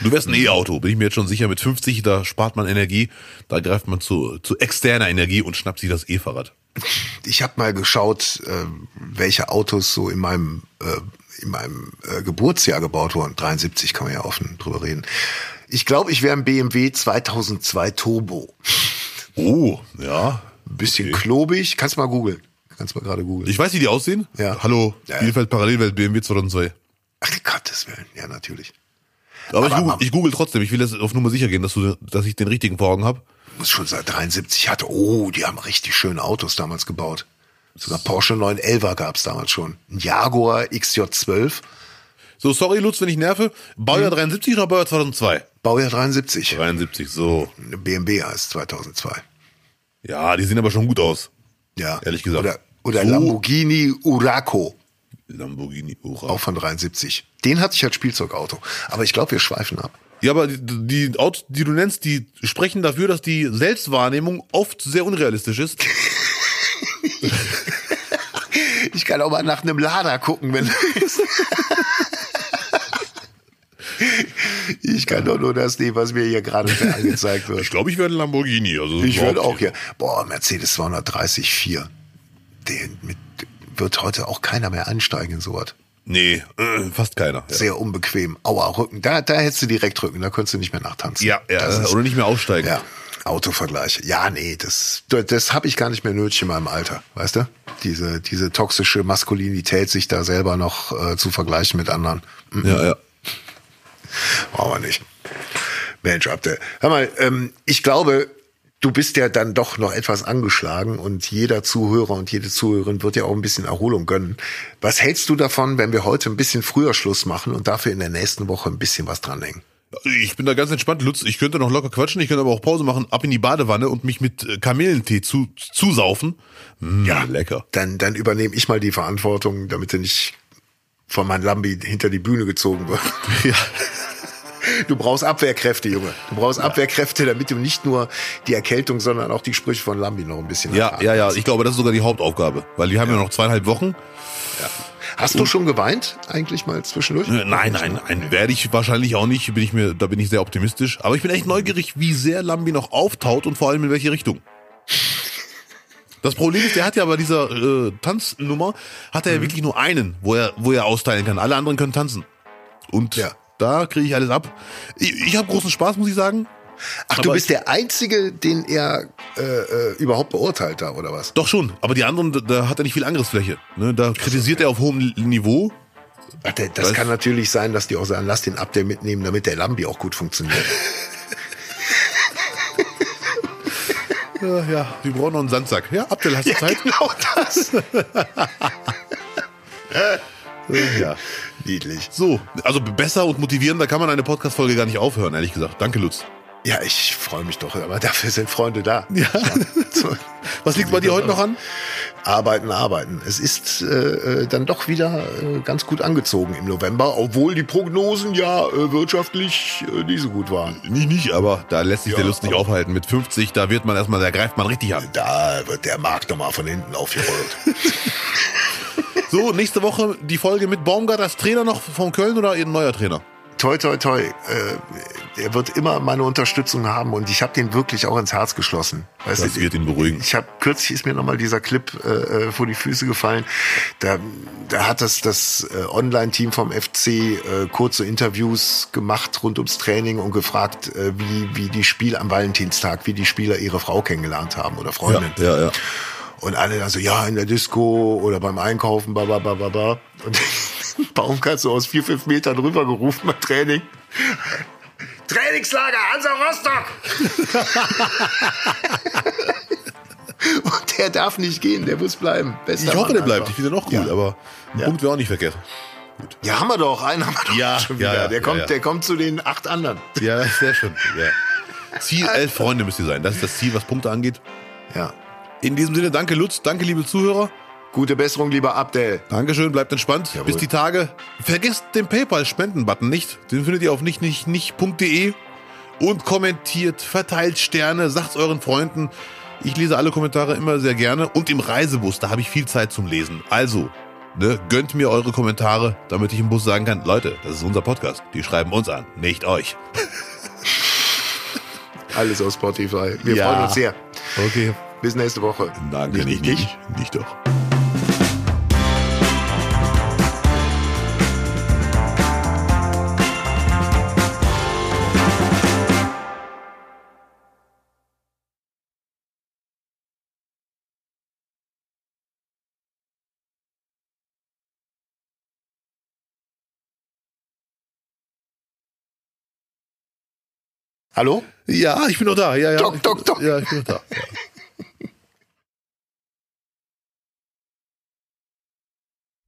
Du wärst ein E-Auto, bin ich mir jetzt schon sicher. Mit 50, da spart man Energie. Da greift man zu, zu externer Energie und schnappt sich das E-Fahrrad. Ich habe mal geschaut, äh, welche Autos so in meinem äh, in meinem äh, Geburtsjahr gebaut wurden. 73 kann man ja offen drüber reden. Ich glaube, ich wäre ein BMW 2002 Turbo. Oh, ja. Ein bisschen klobig. Kannst mal googeln. Kannst mal gerade googeln. Ich weiß, wie die aussehen. Ja. Hallo, ja. Bielefeld Parallelwelt BMW 2002. Ach, Gottes Willen. Ja, natürlich. Aber, ich, Aber- google, ich google trotzdem. Ich will jetzt auf Nummer sicher gehen, dass, du, dass ich den richtigen vor Augen habe. Muss schon seit 73 hatte. Oh, die haben richtig schöne Autos damals gebaut. Sogar Porsche 911 gab's damals schon. Ein Jaguar XJ12. So, sorry, Lutz, wenn ich nerve. Baujahr 73 oder Baujahr 2002? Baujahr 73. 73, so. BMW heißt 2002. Ja, die sehen aber schon gut aus. Ja. Ehrlich gesagt. Oder, oder So- Lamborghini Uraco. Lamborghini Ura. Auch von 73. Den hatte ich als Spielzeugauto. Aber ich glaube, wir schweifen ab. Ja, aber die, die Autos, die du nennst, die sprechen dafür, dass die Selbstwahrnehmung oft sehr unrealistisch ist. Ich kann auch mal nach einem Lader gucken, wenn Ich kann doch nur das nehmen, was mir hier gerade angezeigt wird. Ich glaube, ich werde ein Lamborghini. Also Ich würde überhaupt auch hier. Boah, Mercedes 230 4. Den mit, wird heute auch keiner mehr einsteigen in sowas. Nee, äh, fast keiner. Ja, Sehr unbequem. Aua, Rücken. Da, da hättest du direkt Rücken, da könntest du nicht mehr nachtanzen. ja, ja Das ist, oder nicht mehr aussteigen. ja. Autovergleiche. Ja, nee, das, das, das habe ich gar nicht mehr nötig in meinem Alter, weißt du? Diese, diese toxische Maskulinität, sich da selber noch äh, zu vergleichen mit anderen. Mhm. ja. ja. Brauchen wir nicht. Mensch, Abdel. Hör mal, ähm, ich glaube, du bist ja dann doch noch etwas angeschlagen und jeder Zuhörer und jede Zuhörerin wird ja auch ein bisschen Erholung gönnen. Was hältst du davon, wenn wir heute ein bisschen früher Schluss machen und dafür in der nächsten Woche ein bisschen was dranhängen? Ich bin da ganz entspannt, Lutz. Ich könnte noch locker quatschen, ich könnte aber auch Pause machen, ab in die Badewanne und mich mit äh, Kamillentee zu, zusaufen. Mm, ja, lecker. Dann, dann übernehme ich mal die Verantwortung, damit du nicht von meinem Lambi hinter die Bühne gezogen wird. Ja. Du brauchst Abwehrkräfte, Junge. Du brauchst Abwehrkräfte, damit du nicht nur die Erkältung, sondern auch die Sprüche von Lambi noch ein bisschen Ja, ja, ja. Ich glaube, das ist sogar die Hauptaufgabe, weil wir haben ja noch zweieinhalb Wochen. Hast du schon geweint eigentlich mal zwischendurch? Nein, nein, nein, werde ich wahrscheinlich auch nicht. Bin ich mir, da bin ich sehr optimistisch. Aber ich bin echt neugierig, wie sehr Lambi noch auftaut und vor allem in welche Richtung. Das Problem ist, der hat ja bei dieser äh, Tanznummer hat er ja wirklich nur einen, wo er, wo er austeilen kann. Alle anderen können tanzen. Und Ja. Da kriege ich alles ab. Ich, ich habe großen Spaß, muss ich sagen. Ach, du Aber bist der Einzige, den er äh, äh, überhaupt beurteilt da, oder was? Doch schon, aber die anderen, da, da hat er nicht viel Angriffsfläche. Ne? Da kritisiert er auf hohem Niveau. Ach, der- das Weiß- kann natürlich sein, dass die auch sagen, lass den Update mitnehmen, damit der Lambi auch gut funktioniert. Ja, ja, wir brauchen noch einen Sandsack. Ja, Abdel, hast du Zeit? genau das. Ja. Niedlich. So, also besser und motivierender kann man eine Podcast-Folge gar nicht aufhören, ehrlich gesagt. Danke, Lutz. Ja, ich freue mich doch, aber dafür sind Freunde da. Ja. Was liegt bei dir heute noch an? arbeiten, arbeiten. Es ist äh, äh, dann doch wieder äh, ganz gut angezogen im November, obwohl die Prognosen ja äh, wirtschaftlich äh, nicht so gut waren. Nicht, nicht, aber da lässt sich Ja, der Lutz nicht aufhalten. Mit 50, da wird man erstmal, da greift man richtig an. Da wird der Markt nochmal von hinten aufgerollt. So, nächste Woche die Folge mit Baumgart als Trainer noch von Köln oder ein neuer Trainer? toi, toi, toi. Äh, er wird immer meine Unterstützung haben und ich habe den wirklich auch ins Herz geschlossen. Weißt Das du, wird ihn beruhigen. Ich habe kürzlich ist mir nochmal dieser Clip äh, äh, vor die Füße gefallen. Da, da hat das das äh, Online-Team vom FC äh, kurze Interviews gemacht rund ums Training und gefragt, äh, wie wie die Spiel am Valentinstag, wie die Spieler ihre Frau kennengelernt haben oder Freundin. ja, ja. Und alle dann so, ja, in der Disco oder beim Einkaufen, ba, ba, ba, ba, ba. Und Baumgart so aus vier, fünf Metern rüber gerufen beim Training. Trainingslager, Hansa Rostock! Und der darf nicht gehen, der muss bleiben. Bester Ich hoffe, Mann der bleibt. einfach. Ich finde den auch gut, Ja. aber ein Ja. Punkt wäre auch nicht verkehrt. Ja, haben wir doch, einen haben wir doch Ja, schon wieder. ja, der, ja, kommt, ja. der kommt zu den acht anderen. Ja, sehr schön. Ja. Ziel elf Freunde müsst ihr sein. Das ist das Ziel, was Punkte angeht. Ja. In diesem Sinne, danke Lutz, danke liebe Zuhörer. Gute Besserung, lieber Abdel. Dankeschön, bleibt entspannt. Jawohl. Bis die Tage. Vergesst den PayPal-Spenden-Button nicht. Den findet ihr auf nicht, nicht, nicht.de. Und kommentiert, verteilt Sterne, sagt's euren Freunden. Ich lese alle Kommentare immer sehr gerne. Und im Reisebus, da habe ich viel Zeit zum Lesen. Also, ne, gönnt mir eure Kommentare, damit ich im Bus sagen kann, Leute, das ist unser Podcast. Die schreiben uns an, nicht euch. Alles aus Spotify. Wir Ja. freuen uns sehr. Okay. Bis nächste Woche. Danke, nicht, nicht, nicht, nicht doch. Hallo? Ja, ich bin noch da. Ja, ja. Doc, Doc, Doc. Ja, ich bin noch da. Ja.